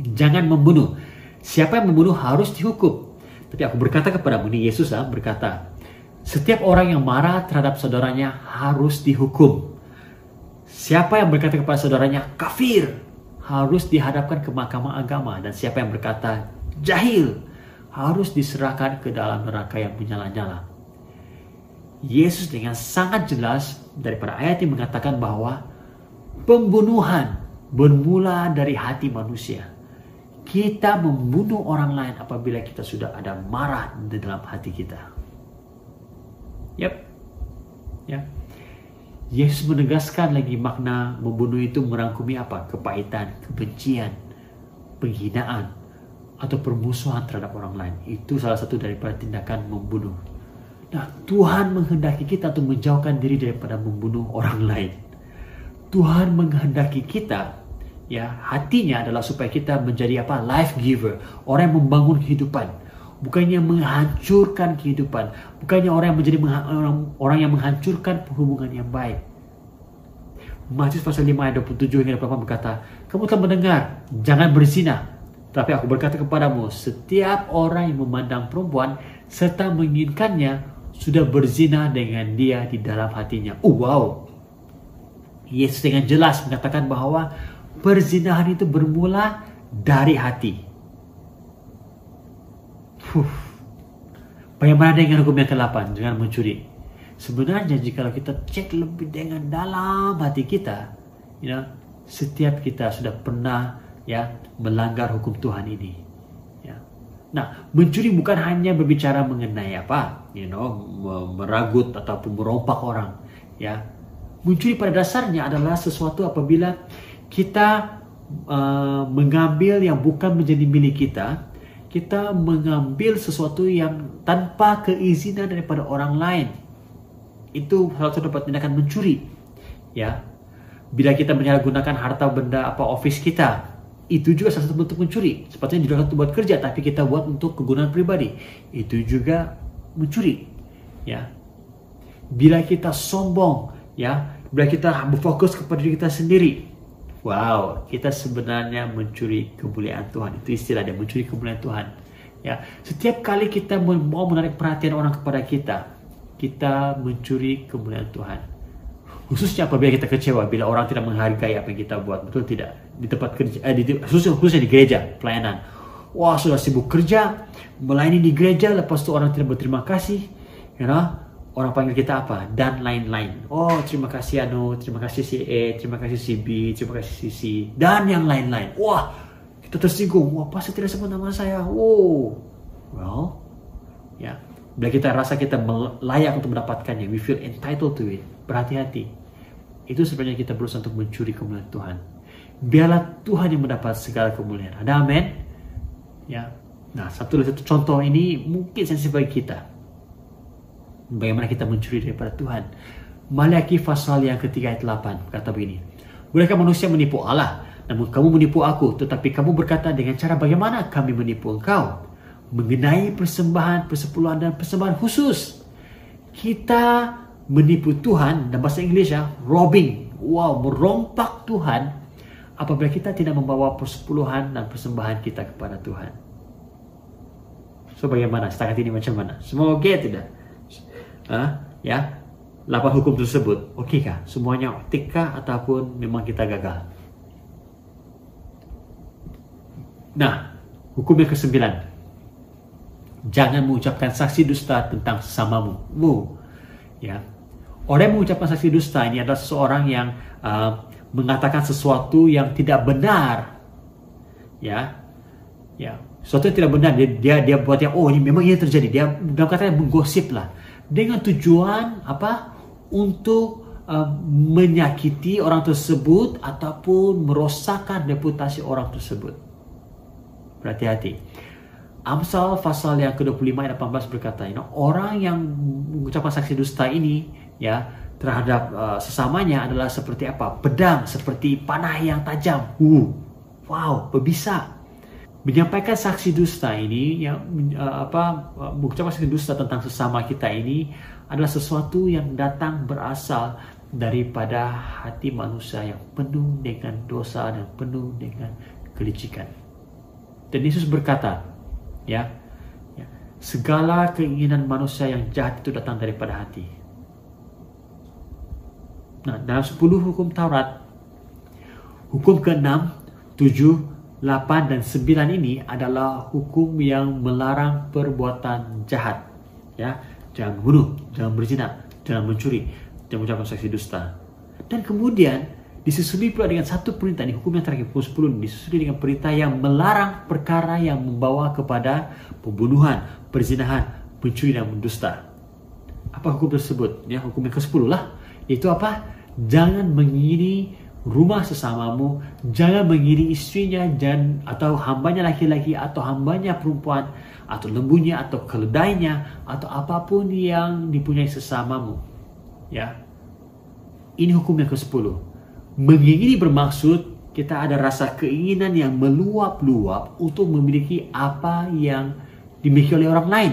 Jangan membunuh. Siapa yang membunuh harus dihukum. Tapi aku berkata kepadamu, ini Yesus ah, berkata, setiap orang yang marah terhadap saudaranya harus dihukum. Siapa yang berkata kepada saudaranya kafir harus dihadapkan ke mahkamah agama dan siapa yang berkata jahil harus diserahkan ke dalam neraka yang menyala-nyala. Yesus dengan sangat jelas daripada ayat ini mengatakan bahwa pembunuhan bermula dari hati manusia. Kita membunuh orang lain apabila kita sudah ada marah di dalam hati kita. Yep. Ya. Yesus menegaskan lagi makna membunuh itu merangkumi apa? Kepahitan, kebencian, penghinaan, atau permusuhan terhadap orang lain. Itu salah satu daripada tindakan membunuh. Nah, Tuhan menghendaki kita untuk menjauhkan diri daripada membunuh orang lain. Tuhan menghendaki kita ya hatinya adalah supaya kita menjadi apa? Life giver. Orang yang membangun kehidupan. Bukannya menghancurkan kehidupan. Bukannya orang yang menjadi orang, orang yang menghancurkan hubungan yang baik. Matius pasal 5 ayat 27 hingga 28 berkata kamu telah mendengar jangan berzina. Tapi aku berkata kepadamu setiap orang yang memandang perempuan serta menginginkannya sudah berzina dengan dia di dalam hatinya oh wow Yesus dengan jelas mengatakan bahwa Perzinahan itu bermula dari hati. Huh. Bagaimana dengan hukum yang ke-8? Jangan mencuri. Sebenarnya jika kita cek lebih dengan dalam hati kita, you know, setiap kita sudah pernah ya melanggar hukum Tuhan ini. Nah, mencuri bukan hanya berbicara mengenai apa, you know, meragut ataupun merompak orang, ya. Mencuri pada dasarnya adalah sesuatu apabila kita uh, mengambil yang bukan menjadi milik kita, kita mengambil sesuatu yang tanpa keizinan daripada orang lain. Itu salah satu dapat tindakan mencuri. Ya. Bila kita menyalahgunakan harta benda apa office kita, itu juga salah satu bentuk mencuri. Sepatutnya tidak satu buat kerja, tapi kita buat untuk kegunaan pribadi. Itu juga mencuri. Ya. Bila kita sombong, ya, bila kita berfokus kepada diri kita sendiri, Wow, kita sebenarnya mencuri kemuliaan Tuhan. Itu istilah dia, mencuri kemuliaan Tuhan. Ya, setiap kali kita mau menarik perhatian orang kepada kita, kita mencuri kemuliaan Tuhan. Khususnya apabila kita kecewa bila orang tidak menghargai apa yang kita buat, betul tidak? Di tempat kerja, eh, di, khususnya, khususnya di gereja, pelayanan. Wah, sudah sibuk kerja, melayani di gereja, lepas itu orang tidak berterima kasih, you know? orang panggil kita apa dan lain-lain. Oh, terima kasih Anu, terima kasih si E, terima kasih si B, terima kasih si C dan yang lain-lain. Wah, kita tersinggung. Wah, pasti tidak sebut nama saya. Wow. Well, ya. Bila kita rasa kita layak untuk mendapatkannya, we feel entitled to it. Berhati-hati. Itu sebenarnya kita berusaha untuk mencuri kemuliaan Tuhan. Biarlah Tuhan yang mendapat segala kemuliaan. Ada amin? Ya. Nah, satu satu contoh ini mungkin sensitif bagi kita bagaimana kita mencuri daripada Tuhan. Malaki pasal yang ketiga ayat 8 kata begini. Bolehkah manusia menipu Allah? Namun kamu menipu aku, tetapi kamu berkata dengan cara bagaimana kami menipu engkau? Mengenai persembahan, persepuluhan dan persembahan khusus. Kita menipu Tuhan dan bahasa Inggris ya, robbing. Wow, merompak Tuhan apabila kita tidak membawa persepuluhan dan persembahan kita kepada Tuhan. So bagaimana? Setakat ini macam mana? Semua oke okay, tidak? uh, ya? Lapan hukum tersebut? Oke okay kah? Semuanya otik ataupun memang kita gagal? Nah hukum yang kesembilan. Jangan mengucapkan saksi dusta tentang sesamamu. Mu. Ya. Orang yang mengucapkan saksi dusta ini adalah seseorang yang uh, mengatakan sesuatu yang tidak benar. Ya. Ya. Sesuatu yang tidak benar. Dia dia, dia buat yang oh ini memang ini terjadi. Dia dalam katanya menggosip lah. Dengan tujuan apa? Untuk uh, menyakiti orang tersebut ataupun merosakkan reputasi orang tersebut. Berhati-hati. Amsal pasal yang ke-25 ayat 18 berkata, you know, orang yang mengucapkan saksi dusta ini ya terhadap uh, sesamanya adalah seperti apa? Pedang seperti panah yang tajam. Uh, wow, berbisa. Menyampaikan saksi dusta ini yang uh, apa uh, mengucapkan saksi dusta tentang sesama kita ini adalah sesuatu yang datang berasal daripada hati manusia yang penuh dengan dosa dan penuh dengan kelicikan. Dan Yesus berkata, ya, ya segala keinginan manusia yang jahat itu datang daripada hati. Nah, dalam 10 hukum Taurat, hukum ke-6, 7, 8, dan 9 ini adalah hukum yang melarang perbuatan jahat. Ya, jangan bunuh, jangan berzina, jangan mencuri, jangan mengucapkan saksi dusta. Dan kemudian Disusuli pula dengan satu perintah di hukum yang terakhir pukul 10 disusuli dengan perintah yang melarang perkara yang membawa kepada pembunuhan, perzinahan, pencuri dan mendusta. Apa hukum tersebut? Ya, hukum yang ke-10 lah. Itu apa? Jangan mengiri rumah sesamamu, jangan mengiri istrinya dan atau hambanya laki-laki atau hambanya perempuan atau lembunya atau keledainya atau apa pun yang dipunyai sesamamu. Ya. Ini hukum yang ke-10 Mengingini bermaksud kita ada rasa keinginan yang meluap-luap untuk memiliki apa yang dimiliki oleh orang lain.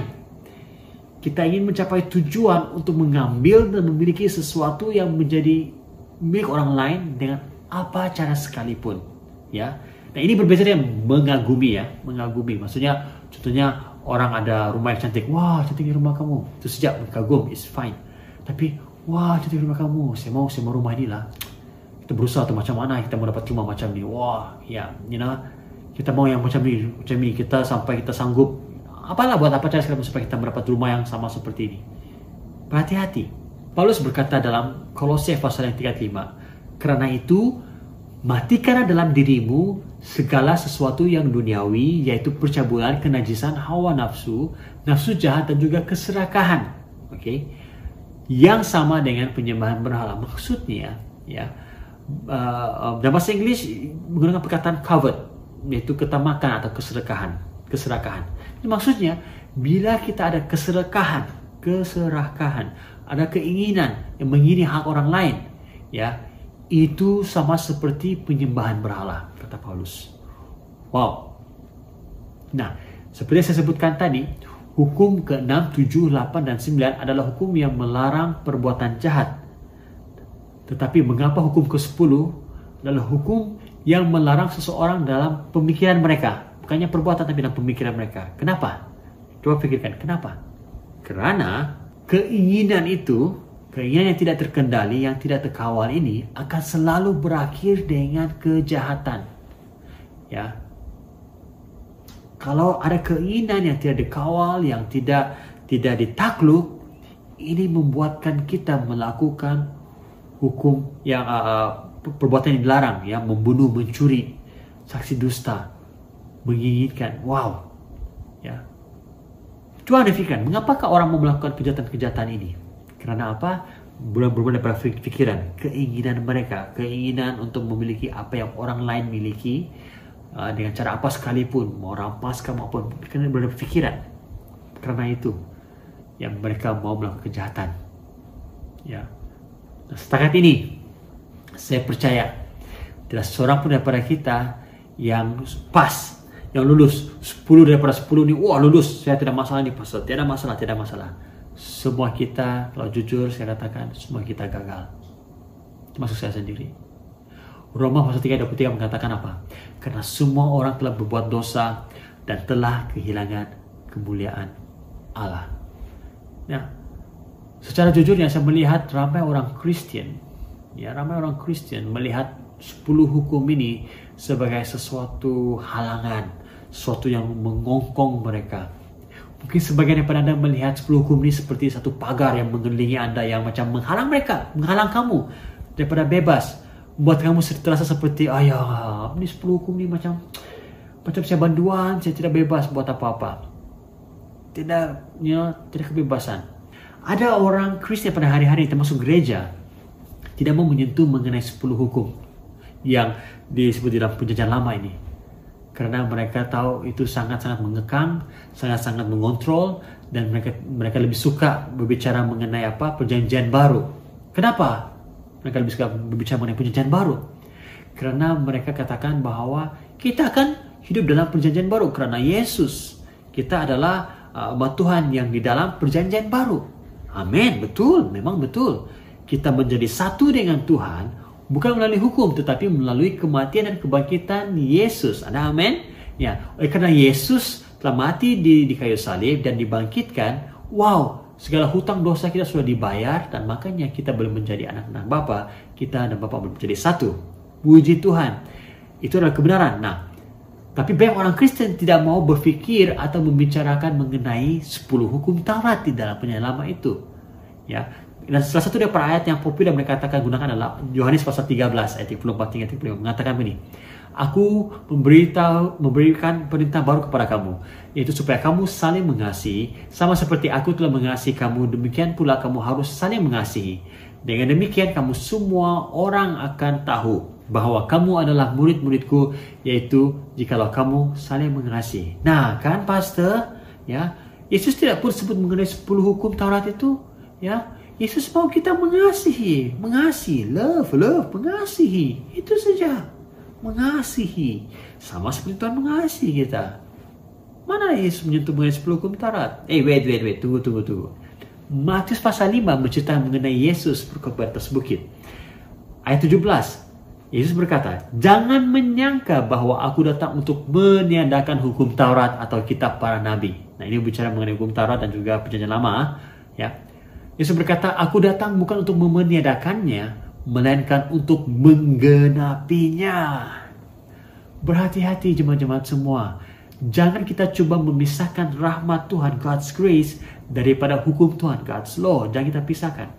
Kita ingin mencapai tujuan untuk mengambil dan memiliki sesuatu yang menjadi milik orang lain dengan apa cara sekalipun. Ya, Nah ini berbeda dengan mengagumi ya, mengagumi. Maksudnya, contohnya orang ada rumah yang cantik, wah cantiknya rumah kamu. Itu sejak kagum, is fine. Tapi, wah cantik rumah kamu, saya mau saya mau rumah ini lah. Kita berusaha atau macam mana? Kita mau dapat rumah macam ni. Wah ya. You know kita mau yang macam ni. Macam ni. Kita sampai kita sanggup apalah buat apa cara supaya kita mendapat rumah yang sama seperti ini? Berhati-hati. Paulus berkata dalam Kolose pasal yang 35 karena itu matikanlah dalam dirimu segala sesuatu yang duniawi yaitu percabulan kenajisan hawa nafsu nafsu jahat dan juga keserakahan. Oke okay? yang sama dengan penyembahan berhala. Maksudnya ya uh, dalam bahasa Inggeris menggunakan perkataan covered yaitu ketamakan atau keserakahan. Keserakahan maksudnya bila kita ada keserakahan keserakahan ada keinginan yang mengini hak orang lain ya itu sama seperti penyembahan berhala kata Paulus. Wow. Nah seperti saya sebutkan tadi hukum ke-6, 7, 8 dan 9 adalah hukum yang melarang perbuatan jahat. Tetapi mengapa hukum ke-10 adalah hukum yang melarang seseorang dalam pemikiran mereka. Bukannya perbuatan tapi dalam pemikiran mereka. Kenapa? Coba pikirkan, kenapa? Karena keinginan itu, keinginan yang tidak terkendali, yang tidak terkawal ini akan selalu berakhir dengan kejahatan. Ya. Kalau ada keinginan yang tidak dikawal, yang tidak tidak ditakluk, ini membuatkan kita melakukan hukum yang uh, uh, perbuatan yang dilarang ya membunuh mencuri saksi dusta menginginkan wow. Ya. Tuhan fikirkan mengapakah orang mau melakukan kejahatan-kejahatan ini? Karena apa? Bulan bermula daripada pikiran keinginan mereka keinginan untuk memiliki apa yang orang lain miliki uh, dengan cara apa sekalipun mau rampas maupun karena berada pikiran karena itu yang mereka mau melakukan kejahatan. Ya. Setakat ini saya percaya tidak seorang pun daripada kita yang pas yang lulus 10 daripada 10 ni wah lulus. Saya tidak masalah ni pasal tidak masalah tidak masalah. Semua kita kalau jujur saya katakan semua kita gagal. Termasuk saya sendiri. Roma pasal 3 23 mengatakan apa? Karena semua orang telah berbuat dosa dan telah kehilangan kemuliaan Allah. Nah Secara jujur yang saya melihat ramai orang Kristen, ya ramai orang Kristen melihat 10 hukum ini sebagai sesuatu halangan, sesuatu yang mengongkong mereka. Mungkin sebagian daripada anda melihat 10 hukum ini seperti satu pagar yang mengelilingi anda yang macam menghalang mereka, menghalang kamu daripada bebas. Buat kamu terasa seperti, ayah, ini 10 hukum ini macam macam saya banduan, saya tidak bebas buat apa-apa. Tidak, ya, tidak kebebasan ada orang Kristen pada hari-hari termasuk gereja tidak mau menyentuh mengenai 10 hukum yang disebut dalam perjanjian lama ini. Karena mereka tahu itu sangat-sangat mengekang, sangat-sangat mengontrol, dan mereka mereka lebih suka berbicara mengenai apa perjanjian baru. Kenapa? Mereka lebih suka berbicara mengenai perjanjian baru. Karena mereka katakan bahwa kita akan hidup dalam perjanjian baru karena Yesus. Kita adalah uh, Tuhan yang di dalam perjanjian baru. Amin, betul, memang betul. Kita menjadi satu dengan Tuhan bukan melalui hukum tetapi melalui kematian dan kebangkitan Yesus. Ada amin? Ya, oleh karena Yesus telah mati di, di kayu salib dan dibangkitkan, wow, segala hutang dosa kita sudah dibayar dan makanya kita belum menjadi anak-anak Bapa, kita dan Bapa belum menjadi satu. Puji Tuhan. Itu adalah kebenaran. Nah, tapi banyak orang Kristen tidak mau berfikir atau membicarakan mengenai 10 hukum Taurat di dalam penyelama itu. Ya, dan salah satu dari ayat yang populer mereka katakan gunakan adalah Yohanes pasal 13 ayat 34 hingga 35 mengatakan begini. Aku memberitahu memberikan perintah baru kepada kamu yaitu supaya kamu saling mengasihi sama seperti aku telah mengasihi kamu demikian pula kamu harus saling mengasihi. Dengan demikian kamu semua orang akan tahu bahwa kamu adalah murid-muridku yaitu jikalau kamu saling mengasihi. Nah, kan pastor, ya, Yesus tidak pun sebut mengenai 10 hukum Taurat itu, ya. Yesus mau kita mengasihi, mengasihi, love, love, mengasihi. Itu saja. Mengasihi. Sama seperti Tuhan mengasihi kita. Mana Yesus menyentuh mengenai 10 hukum Taurat? Eh, wait, wait, wait. Tunggu, tunggu, tunggu. Matius pasal 5 menceritakan mengenai Yesus berkhotbah atas bukit. Ayat 17. Yesus berkata, Jangan menyangka bahwa aku datang untuk meniadakan hukum Taurat atau kitab para nabi. Nah ini bicara mengenai hukum Taurat dan juga perjanjian lama. Ya, Yesus berkata, aku datang bukan untuk meniadakannya, melainkan untuk menggenapinya. Berhati-hati jemaat-jemaat semua. Jangan kita coba memisahkan rahmat Tuhan, God's grace, daripada hukum Tuhan, God's law. Jangan kita pisahkan.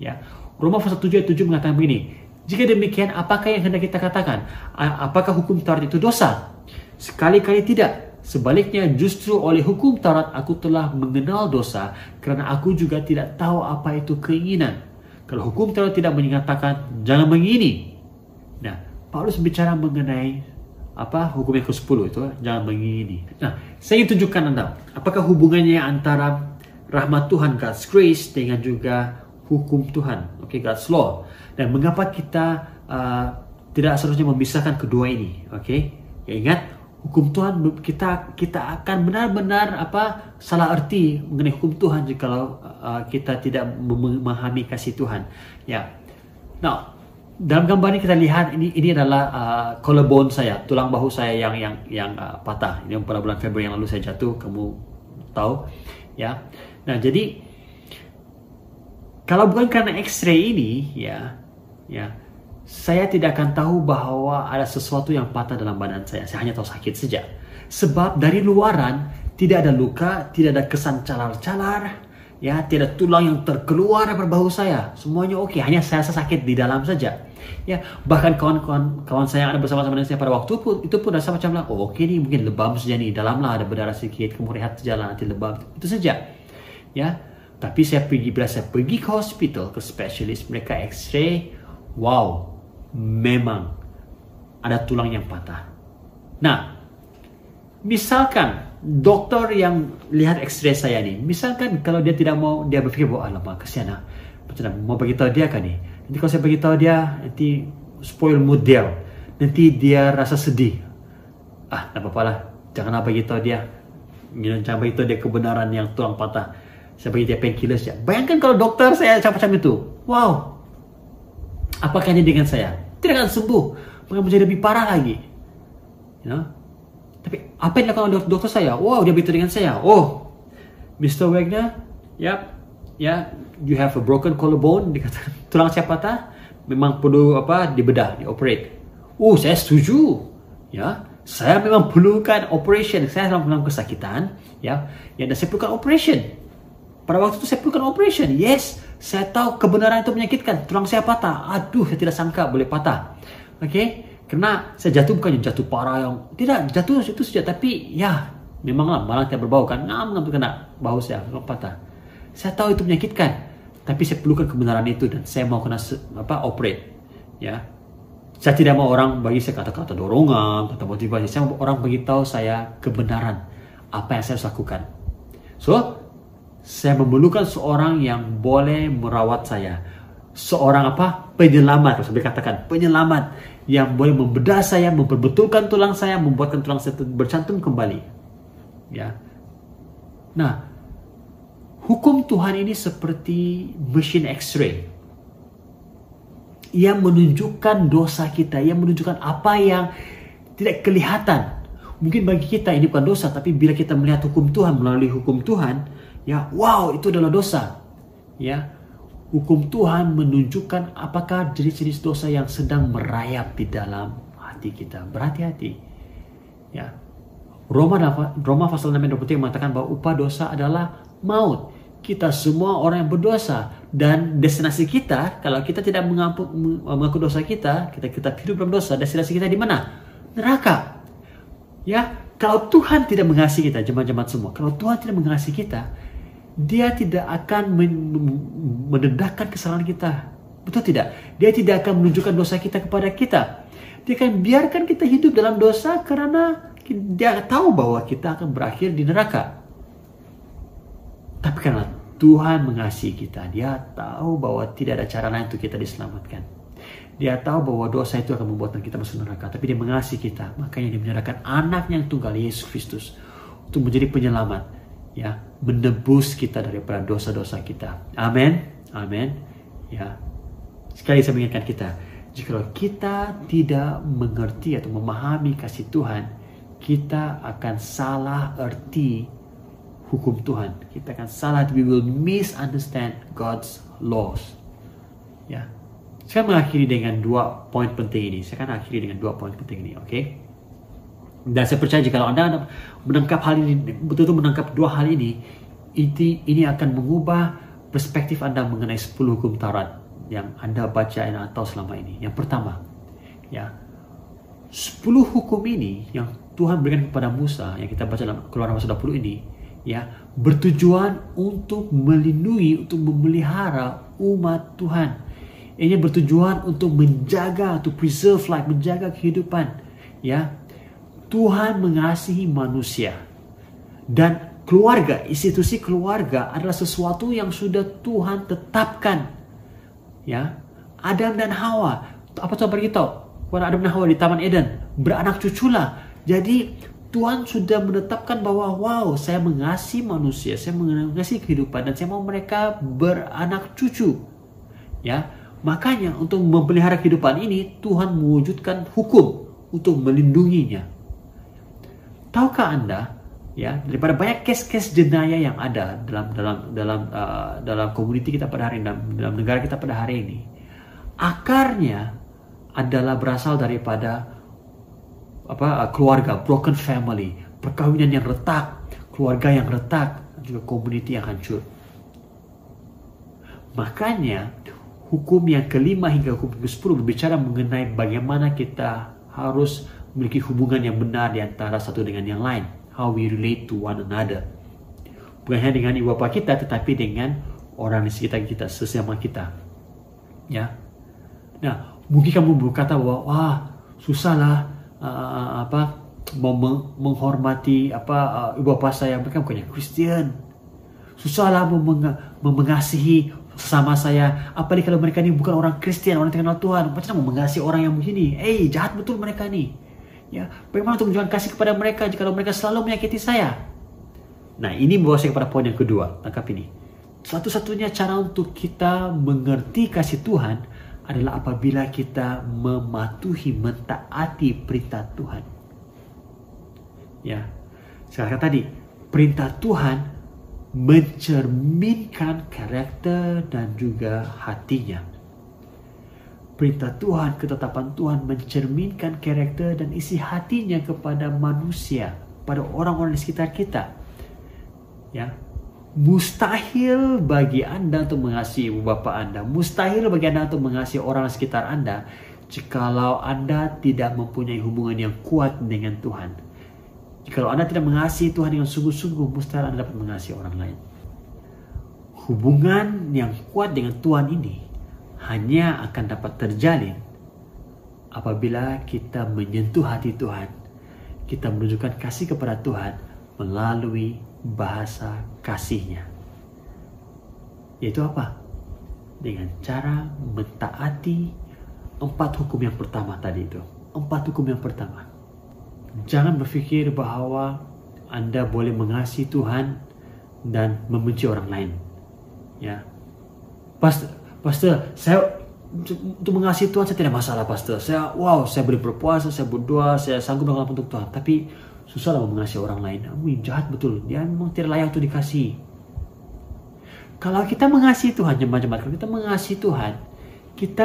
Ya. Roma pasal 7 ayat 7 mengatakan begini, jika demikian, apakah yang hendak kita katakan? Apakah hukum Taurat itu dosa? Sekali-kali tidak. Sebaliknya justru oleh hukum Taurat aku telah mengenal dosa karena aku juga tidak tahu apa itu keinginan. Kalau hukum Taurat tidak menyatakan jangan mengini. Nah, Paulus bicara mengenai apa hukum yang ke-10 itu jangan mengini. Nah, saya ingin tunjukkan Anda apakah hubungannya antara rahmat Tuhan God's grace dengan juga hukum Tuhan, okay, God's law. Dan mengapa kita uh, tidak seharusnya memisahkan kedua ini? Okay? Ya ingat hukum Tuhan kita kita akan benar-benar apa salah arti mengenai hukum Tuhan jika uh, kita tidak memahami kasih Tuhan. Ya. Nah dalam gambar ini kita lihat ini ini adalah uh, collarbone saya tulang bahu saya yang yang yang uh, patah. Ini pada bulan Februari yang lalu saya jatuh kamu tahu. Ya. Nah jadi kalau bukan karena X-ray ini ya ya saya tidak akan tahu bahwa ada sesuatu yang patah dalam badan saya. Saya hanya tahu sakit saja. Sebab dari luaran tidak ada luka, tidak ada kesan calar-calar, ya, tidak tulang yang terkeluar dari bahu saya. Semuanya oke, hanya saya sakit di dalam saja. Ya, bahkan kawan-kawan kawan saya yang ada bersama-sama dengan saya pada waktu pun itu pun rasa macam lah, oh, oke nih mungkin lebam saja nih, dalam lah ada berdarah sedikit, kemudian rehat jalan nanti lebam. Itu saja. Ya, tapi saya pergi bila saya pergi ke hospital ke spesialis mereka X-ray, wow, memang ada tulang yang patah. Nah, misalkan dokter yang lihat X-ray saya nih, misalkan kalau dia tidak mau, dia berpikir bahwa alamak kesian lah, mau beritahu dia kan nih. Nanti kalau saya beritahu dia, nanti spoil mood dia, nanti dia rasa sedih. Ah, tak apa-apa lah, jangan apa beritahu dia. Jangan beritahu dia kebenaran yang tulang patah. Saya bagi dia painkillers ya. Bayangkan kalau dokter saya macam-macam itu. Wow, Apakah ini dengan saya? Tidak akan sembuh, bahkan menjadi lebih parah lagi. Ya. Tapi apa yang dilakukan oleh dokter saya? Wow, dia beritahu dengan saya. Oh, Mr. Wagner, ya, ya, you have a broken collarbone, dikatakan *laughs* tulang saya patah, memang perlu apa dibedah, dioperate. Oh, saya setuju. Ya, saya memang perlukan operation. Saya memang mengalami kesakitan, ya, ya dan saya perlukan operation. Pada waktu itu saya perlukan operation. Yes, saya tahu kebenaran itu menyakitkan. Tulang saya patah. Aduh, saya tidak sangka boleh patah. Okay? karena saya jatuh bukan jatuh parah yang tidak jatuh itu saja. Tapi ya, memanglah malah tidak berbau kan. Ngam ngam kena bahu saya patah. Saya tahu itu menyakitkan. tapi saya perlukan kebenaran itu dan saya mau kena apa operate ya saya tidak mau orang bagi saya kata-kata dorongan kata motivasi saya mau orang beritahu saya kebenaran apa yang saya harus lakukan so saya memerlukan seorang yang boleh merawat saya. Seorang apa? Penyelamat saya katakan. Penyelamat yang boleh membedah saya memperbetulkan tulang saya membuatkan tulang saya bercantum kembali. Ya. Nah Hukum Tuhan ini seperti mesin X-ray. Yang menunjukkan dosa kita, yang menunjukkan apa yang tidak kelihatan. Mungkin bagi kita ini bukan dosa, tapi bila kita melihat hukum Tuhan melalui hukum Tuhan, ya wow itu adalah dosa. Ya, hukum Tuhan menunjukkan apakah jenis-jenis dosa yang sedang merayap di dalam hati kita. Berhati-hati. Ya. Roma Roma pasal 6 ayat 23 mengatakan bahwa upah dosa adalah maut. Kita semua orang yang berdosa dan destinasi kita kalau kita tidak mengaku, mengaku dosa kita, kita kita hidup dalam dosa, destinasi kita di mana? Neraka. Ya, kalau Tuhan tidak mengasihi kita, jemaat-jemaat semua, kalau Tuhan tidak mengasihi kita, dia tidak akan mendedahkan kesalahan kita. Betul tidak? Dia tidak akan menunjukkan dosa kita kepada kita. Dia akan biarkan kita hidup dalam dosa karena dia tahu bahwa kita akan berakhir di neraka. Tapi karena Tuhan mengasihi kita, dia tahu bahwa tidak ada cara lain untuk kita diselamatkan. Dia tahu bahwa dosa itu akan membuat kita masuk neraka, tapi dia mengasihi kita. Makanya dia menyerahkan anaknya yang tunggal, Yesus Kristus, untuk menjadi penyelamat, ya, menebus kita daripada dosa-dosa kita. Amin. Amin. Ya. Sekali saya mengingatkan kita, jika kita tidak mengerti atau memahami kasih Tuhan, kita akan salah arti hukum Tuhan. Kita akan salah, we will misunderstand God's laws. Ya. Saya mengakhiri dengan dua poin penting ini. Saya akan akhiri dengan dua poin penting ini, oke? Okay? Dan saya percaya jika Anda menangkap hal ini, betul-betul menangkap dua hal ini, ini, ini akan mengubah perspektif Anda mengenai 10 hukum Taurat yang Anda baca dan tahu selama ini. Yang pertama, ya, 10 hukum ini yang Tuhan berikan kepada Musa yang kita baca dalam Keluaran pasal 20 ini ya bertujuan untuk melindungi untuk memelihara umat Tuhan ini bertujuan untuk menjaga to preserve life menjaga kehidupan ya Tuhan mengasihi manusia. Dan keluarga institusi keluarga adalah sesuatu yang sudah Tuhan tetapkan. Ya Adam dan Hawa. Apa Tuhan beritahu kepada Adam dan Hawa di Taman Eden. Beranak cuculah. Jadi Tuhan sudah menetapkan bahwa wow saya mengasihi manusia, saya mengasihi kehidupan dan saya mau mereka beranak cucu. Ya, makanya untuk memelihara kehidupan ini Tuhan mewujudkan hukum untuk melindunginya. Tahukah Anda ya daripada banyak case-case jenayah yang ada dalam dalam dalam uh, dalam komuniti kita pada hari ini dalam, dalam negara kita pada hari ini akarnya adalah berasal daripada apa keluarga broken family perkawinan yang retak keluarga yang retak juga community yang hancur. Makanya hukum yang kelima hingga hukum ke sepuluh berbicara mengenai bagaimana kita harus memiliki hubungan yang benar di antara satu dengan yang lain. How we relate to one another. Bukan hanya dengan ibu bapa kita tetapi dengan orang di sekitar kita sesama kita. Ya. Nah mungkin kamu berkata bahwa wah susahlah uh, apa mau menghormati apa uh, ibu bapa saya. Mereka bukannya Kristen susahlah meng mengasihi sama saya. Apalagi kalau mereka ini bukan orang Kristen orang yang kenal Tuhan. Macam mau mengasihi orang yang begini? Eh hey, jahat betul mereka nih ya bagaimana untuk menunjukkan kasih kepada mereka jika mereka selalu menyakiti saya nah ini membawa saya kepada poin yang kedua tangkap ini satu-satunya cara untuk kita mengerti kasih Tuhan adalah apabila kita mematuhi, mentaati perintah Tuhan. Ya, saya kata tadi, perintah Tuhan mencerminkan karakter dan juga hatinya. Perintah Tuhan, ketetapan Tuhan mencerminkan karakter dan isi hatinya kepada manusia, pada orang-orang di sekitar kita. Ya, Mustahil bagi Anda untuk mengasihi ibu bapa Anda. Mustahil bagi Anda untuk mengasihi orang sekitar Anda jikalau Anda tidak mempunyai hubungan yang kuat dengan Tuhan. Jikalau Anda tidak mengasihi Tuhan dengan sungguh-sungguh, mustahil Anda dapat mengasihi orang lain. hubungan yang kuat dengan Tuhan ini hanya akan dapat terjalin apabila kita menyentuh hati Tuhan, kita menunjukkan kasih kepada Tuhan melalui bahasa kasihnya. Yaitu apa? Dengan cara mentaati empat hukum yang pertama tadi itu. Empat hukum yang pertama. Jangan berpikir bahwa Anda boleh mengasihi Tuhan dan membenci orang lain. Ya. Pastor, pastor, saya untuk mengasihi Tuhan saya tidak masalah, pastor. Saya wow, saya boleh berpuasa, saya berdoa, saya sanggup melakukan untuk Tuhan. Tapi susah lah mengasihi orang lain. Kamu jahat betul. Dia memang tidak layak untuk dikasihi. Kalau kita mengasihi Tuhan, jemaat-jemaat, kalau kita mengasihi Tuhan, kita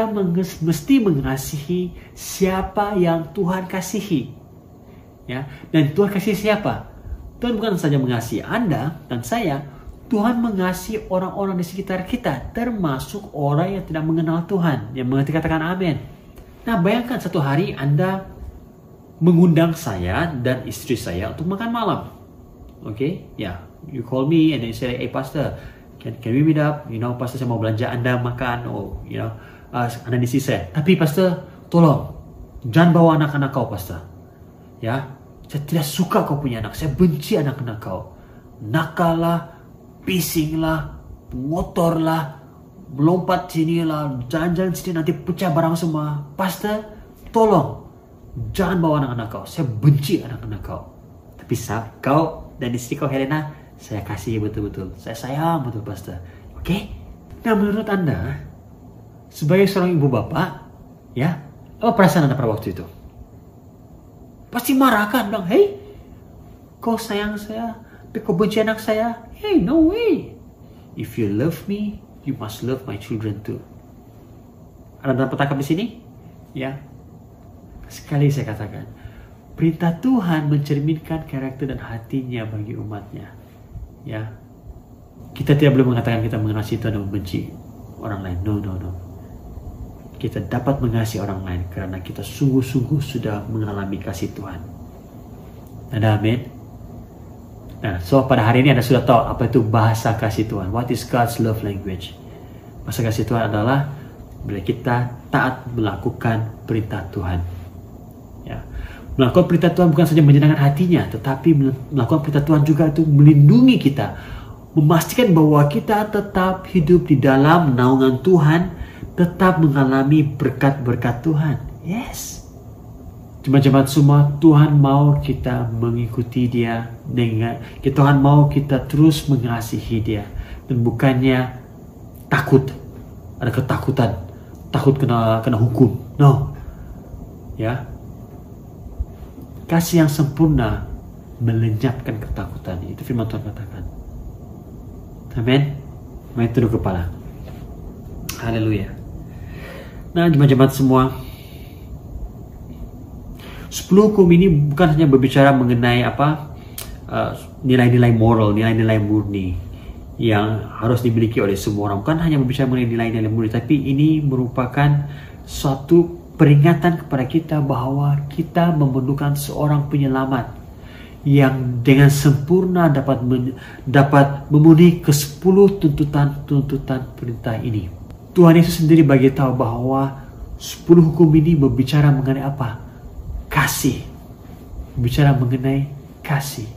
mesti mengasihi siapa yang Tuhan kasihi. Ya, dan Tuhan kasih siapa? Tuhan bukan saja mengasihi Anda dan saya, Tuhan mengasihi orang-orang di sekitar kita, termasuk orang yang tidak mengenal Tuhan, yang mengerti katakan amin. Nah, bayangkan satu hari Anda mengundang saya dan istri saya untuk makan malam. Oke, okay? ya, yeah. you call me and then you say, hey pastor, can, can we meet up? You know, pastor saya mau belanja Anda makan, oh, you know, uh, Anda di saya. Tapi pastor, tolong, jangan bawa anak-anak kau pastor. Ya, saya tidak suka kau punya anak. Saya benci anak-anak kau. Nakal lah, pising lah, motor lah, melompat sini lah, jalan-jalan sini nanti pecah barang semua. Pastor, tolong, jangan bawa anak-anak kau. Saya benci anak-anak kau. Tapi saat kau dan istri kau Helena, saya kasih betul-betul. Saya sayang betul pastor. Oke? Okay? Nah menurut anda, sebagai seorang ibu bapak, ya, apa perasaan anda pada waktu itu? Pasti marah kan bilang, hey, kau sayang saya, tapi kau benci anak saya. Hey, no way. If you love me, you must love my children too. Ada dapat tangkap di sini? Ya. Sekali saya katakan, perintah Tuhan mencerminkan karakter dan hatinya bagi umatnya. Ya. Kita tidak boleh mengatakan kita mengasihi Tuhan dan membenci orang lain. No, no, no kita dapat mengasihi orang lain karena kita sungguh-sungguh sudah mengalami kasih Tuhan. Ada amin? Nah, so pada hari ini Anda sudah tahu apa itu bahasa kasih Tuhan. What is God's love language? Bahasa kasih Tuhan adalah bila kita taat melakukan perintah Tuhan. Ya. Melakukan perintah Tuhan bukan saja menyenangkan hatinya, tetapi melakukan perintah Tuhan juga itu melindungi kita. Memastikan bahwa kita tetap hidup di dalam naungan Tuhan tetap mengalami berkat-berkat Tuhan. Yes. Jemaat-jemaat semua, Tuhan mau kita mengikuti dia dengan Tuhan mau kita terus mengasihi dia. Dan bukannya takut. Ada ketakutan. Takut kena kena hukum. No. Ya. Kasih yang sempurna melenyapkan ketakutan. Itu firman Tuhan katakan. Amin main tunduk kepala. Haleluya. Nah, jemaat-jemaat semua, 10 hukum ini bukan hanya berbicara mengenai apa uh, nilai-nilai uh, moral, nilai-nilai murni yang harus dimiliki oleh semua orang. Bukan hanya berbicara mengenai nilai-nilai murni, tapi ini merupakan suatu peringatan kepada kita bahwa kita memerlukan seorang penyelamat yang dengan sempurna dapat men, dapat memenuhi ke sepuluh tuntutan-tuntutan perintah ini. Tuhan Yesus sendiri bagi tahu bahwa 10 hukum ini berbicara mengenai apa? Kasih. Bicara mengenai kasih.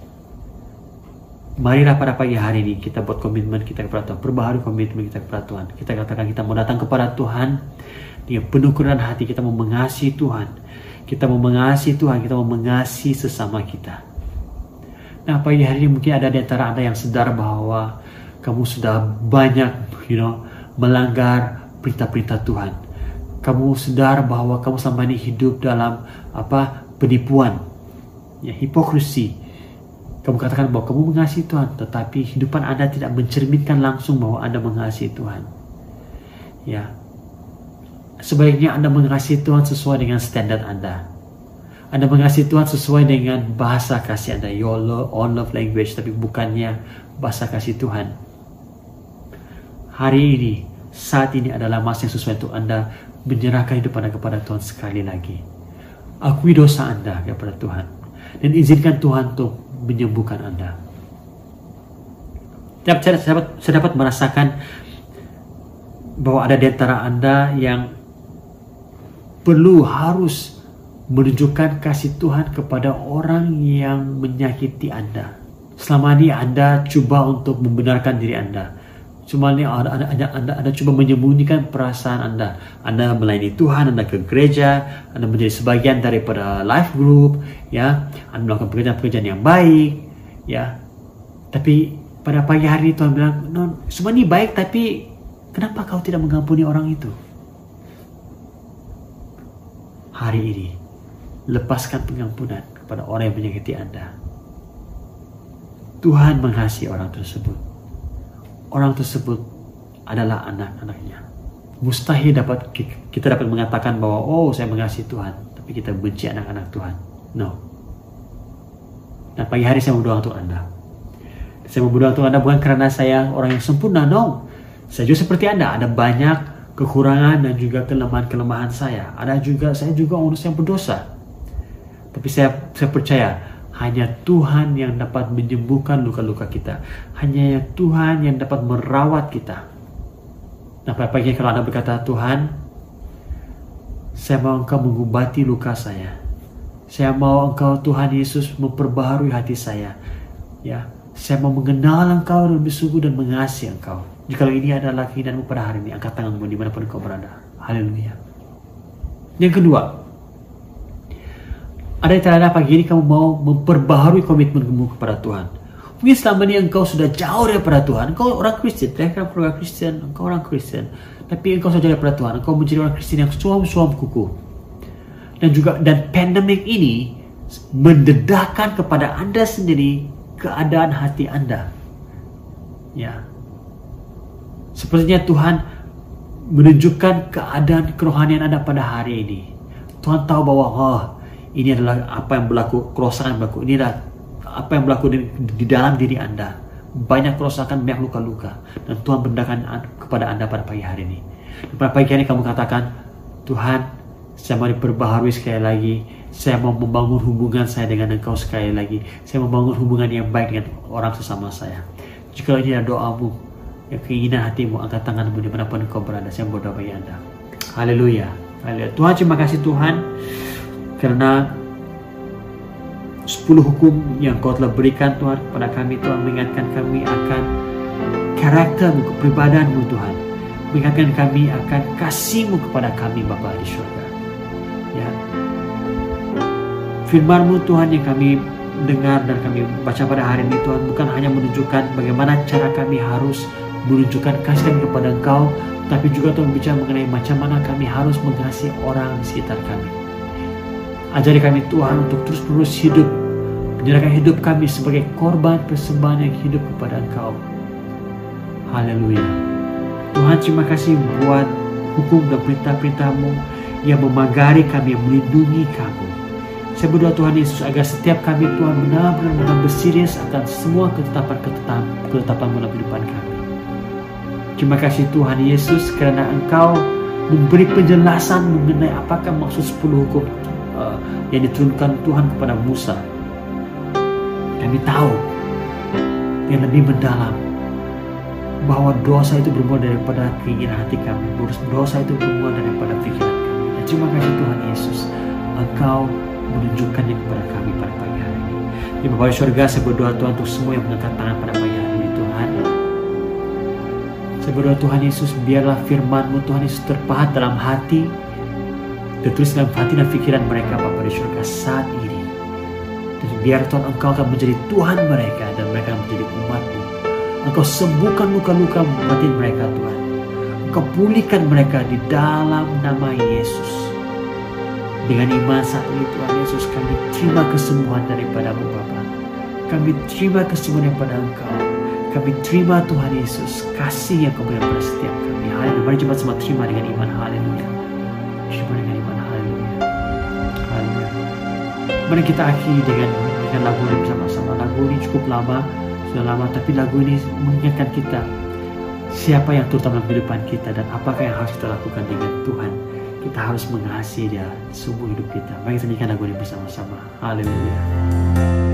Marilah pada pagi hari ini kita buat komitmen kita kepada Tuhan. Perbaharui komitmen kita kepada Tuhan. Kita katakan kita mau datang kepada Tuhan dengan penuh kerendahan hati. Kita mau mengasihi Tuhan. Kita mau mengasihi Tuhan. Kita mau mengasihi sesama kita. Nah pagi hari ini mungkin ada di antara Anda yang sadar bahwa kamu sudah banyak, you know, melanggar perintah-perintah Tuhan. Kamu sadar bahwa kamu selama ini hidup dalam apa penipuan, ya hipokrisi. Kamu katakan bahwa kamu mengasihi Tuhan, tetapi hidupan Anda tidak mencerminkan langsung bahwa Anda mengasihi Tuhan. Ya, sebaiknya Anda mengasihi Tuhan sesuai dengan standar Anda. Anda mengasihi Tuhan sesuai dengan bahasa kasih Anda, your love, own love language, tapi bukannya bahasa kasih Tuhan. Hari ini saat ini adalah masa yang sesuai untuk Anda menyerahkan hidup Anda kepada Tuhan sekali lagi. Akui dosa Anda kepada Tuhan. Dan izinkan Tuhan untuk menyembuhkan Anda. saya, saya, dapat, saya dapat merasakan bahwa ada di antara Anda yang perlu harus menunjukkan kasih Tuhan kepada orang yang menyakiti Anda. Selama ini Anda coba untuk membenarkan diri Anda. Cuma ini anda, anda, anda, anda, anda coba menyembunyikan perasaan Anda. Anda melayani Tuhan, Anda ke gereja, Anda menjadi sebagian daripada life group, ya. Anda melakukan pekerjaan-pekerjaan yang baik, ya. Tapi pada pagi hari Tuhan bilang, no, semua ini baik, tapi kenapa kau tidak mengampuni orang itu? Hari ini, lepaskan pengampunan kepada orang yang menyakiti Anda. Tuhan mengasihi orang tersebut orang tersebut adalah anak-anaknya. Mustahil dapat kita dapat mengatakan bahwa oh saya mengasihi Tuhan, tapi kita benci anak-anak Tuhan. No. Dan pagi hari saya berdoa untuk Anda. Saya berdoa untuk Anda bukan karena saya orang yang sempurna, no. Saya juga seperti Anda, ada banyak kekurangan dan juga kelemahan-kelemahan saya. Ada juga saya juga orang yang berdosa. Tapi saya saya percaya hanya Tuhan yang dapat menyembuhkan luka-luka kita. Hanya Tuhan yang dapat merawat kita. Nah, pagi kalau Anda berkata, Tuhan, saya mau Engkau mengubati luka saya. Saya mau Engkau Tuhan Yesus memperbaharui hati saya. Ya, saya mau mengenal Engkau lebih sungguh dan mengasihi Engkau. Jika ini adalah keinginanmu pada hari ini, angkat tanganmu di mana pun Engkau berada. Haleluya. Yang kedua, ada tanda pagi ini kamu mau memperbaharui komitmenmu kepada Tuhan. Mungkin selama ini engkau sudah jauh daripada Tuhan. Engkau orang Kristen, mereka keluarga Kristen, engkau orang Kristen. Tapi engkau sudah jauh daripada Tuhan. Engkau menjadi orang Kristen yang suam-suam kuku. Dan juga dan pandemik ini mendedahkan kepada anda sendiri keadaan hati anda. Ya. Sepertinya Tuhan menunjukkan keadaan kerohanian anda pada hari ini. Tuhan tahu bahwa oh, ini adalah apa yang berlaku, kerosakan yang berlaku. Ini adalah apa yang berlaku di, di dalam diri Anda. Banyak kerosakan, banyak luka-luka. Dan Tuhan berdasarkan kepada Anda pada pagi hari ini. Dan pada pagi hari ini kamu katakan, Tuhan, saya mau diperbaharui sekali lagi. Saya mau membangun hubungan saya dengan Engkau sekali lagi. Saya mau membangun hubungan yang baik dengan orang sesama saya. Jika ini adalah doamu, yang keinginan hatimu, angkat tanganmu di mana pun engkau berada. Saya berdoa bagi Anda. Haleluya. Haleluya. Tuhan, terima kasih Tuhan karena sepuluh hukum yang kau telah berikan Tuhan kepada kami Tuhan mengingatkan kami akan karaktermu, kepribadianmu Tuhan. Mengingatkan kami akan kasihmu kepada kami Bapa di surga ya. Firmanmu Tuhan yang kami dengar dan kami baca pada hari ini Tuhan bukan hanya menunjukkan bagaimana cara kami harus menunjukkan kasih kami kepada Engkau tapi juga Tuhan bicara mengenai macam mana kami harus mengasihi orang di sekitar kami Ajari kami Tuhan untuk terus-menerus hidup. Menyerahkan hidup kami sebagai korban persembahan yang hidup kepada Engkau. Haleluya. Tuhan terima kasih buat hukum dan perintah-perintahmu yang memagari kami, yang melindungi kami. Saya berdoa Tuhan Yesus agar setiap kami Tuhan benar-benar mengambil serius akan semua ketetapan-ketetapan ketetapan dalam kehidupan kami. Terima kasih Tuhan Yesus karena Engkau memberi penjelasan mengenai apakah maksud 10 hukum yang diturunkan Tuhan kepada Musa. Kami tahu yang lebih mendalam bahwa dosa itu bermula daripada keinginan hati kami. Dosa itu bermula daripada pikiran kami. Dan terima kasih Tuhan Yesus, Engkau menunjukkannya kepada kami pada pagi hari ini. Di di surga, saya berdoa Tuhan untuk semua yang mengangkat tangan pada pagi hari ini Tuhan. Saya berdoa Tuhan Yesus, biarlah firman-Mu Tuhan Yesus terpahat dalam hati, Tertulis dalam hati dan pikiran mereka Bapa di surga saat ini. Dan biar Tuhan Engkau akan menjadi Tuhan mereka dan mereka menjadi umatmu. Engkau sembuhkan luka-luka batin mereka Tuhan. Engkau pulihkan mereka di dalam nama Yesus. Dengan iman saat ini Tuhan Yesus kami terima kesembuhan daripadamu Bapa. Kami terima kesembuhan daripada Engkau. Kami terima Tuhan Yesus kasih yang kau berikan pada setiap kami. Haleluya. Mari coba semua terima dengan iman. Haleluya. Terima dengan Mari kita akhiri dengan dengan lagu ini bersama-sama. Lagu ini cukup lama, sudah lama, tapi lagu ini mengingatkan kita siapa yang terutama dalam kehidupan kita dan apakah yang harus kita lakukan dengan Tuhan. Kita harus mengasihi Dia sumber hidup kita. Mari kita nyanyikan lagu ini bersama-sama. Haleluya.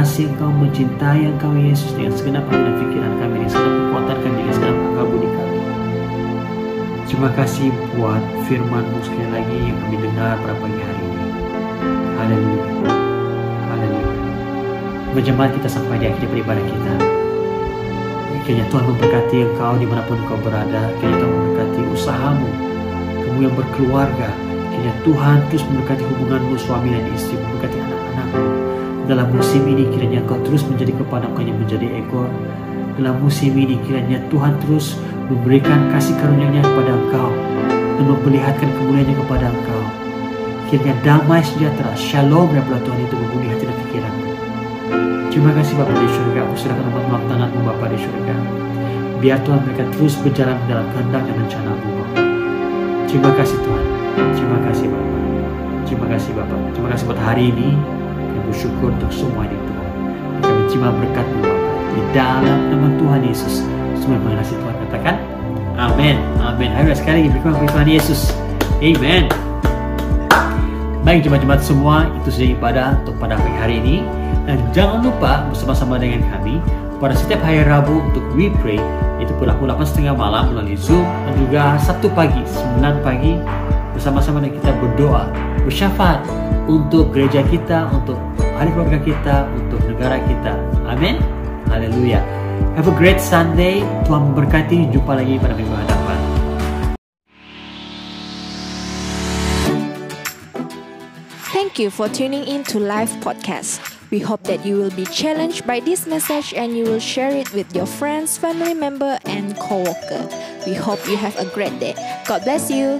Mengasihi Engkau, mencintai Engkau Yesus dengan segenap hati dan pikiran kami, dengan segenap kekuatan kami, dengan segenap akal budi kami. Terima kasih buat firman-Mu sekali lagi yang kami dengar pada pagi hari ini. Haleluya. Haleluya. Berjemaat kita sampai di akhir beribadah kita. Kiranya Tuhan memberkati engkau di mana pun engkau berada. Kiranya Tuhan memberkati usahamu. Kamu yang berkeluarga. Kiranya Tuhan terus memberkati hubunganmu suami dan istri. Memberkati anak-anakmu. Dalam musim ini kiranya engkau terus menjadi bukan yang menjadi ekor. Dalam musim ini kiranya Tuhan terus memberikan kasih karunia-Nya kepada engkau dan memperlihatkan kemuliaannya kepada engkau. Kiranya damai sejahtera, shalom daripada Tuhan itu membumi hati dan pikiranmu. Terima kasih Bapak di surga, aku serahkan amat maaf tanganmu Bapak di surga. Biar Tuhan mereka terus berjalan dalam kehendak dan rencanamu Bapak. Terima kasih Tuhan, terima kasih Bapak. Terima kasih Bapak, terima kasih buat hari ini. Kami bersyukur untuk semua ini Tuhan. Kami terima berkatmu. Di dalam nama Tuhan Yesus, semua yang mengasihi Tuhan katakan, Amin, Amin. Ayo sekali lagi berkata Tuhan Yesus. Amen. Baik jemaat-jemaat semua, itu saja ibadah untuk pada hari ini. Dan jangan lupa bersama-sama dengan kami pada setiap hari Rabu untuk We Pray itu pukul 8.30 malam melalui Zoom dan juga Sabtu pagi 9 pagi bersama-sama dengan kita berdoa bersyafaat untuk gereja kita, untuk ahli keluarga kita, untuk negara kita. Amin. Haleluya. Have a great Sunday. Tuhan memberkati. Jumpa lagi pada minggu hadapan. Thank you for tuning in to Live Podcast. We hope that you will be challenged by this message and you will share it with your friends, family member, and co-worker. We hope you have a great day. God bless you.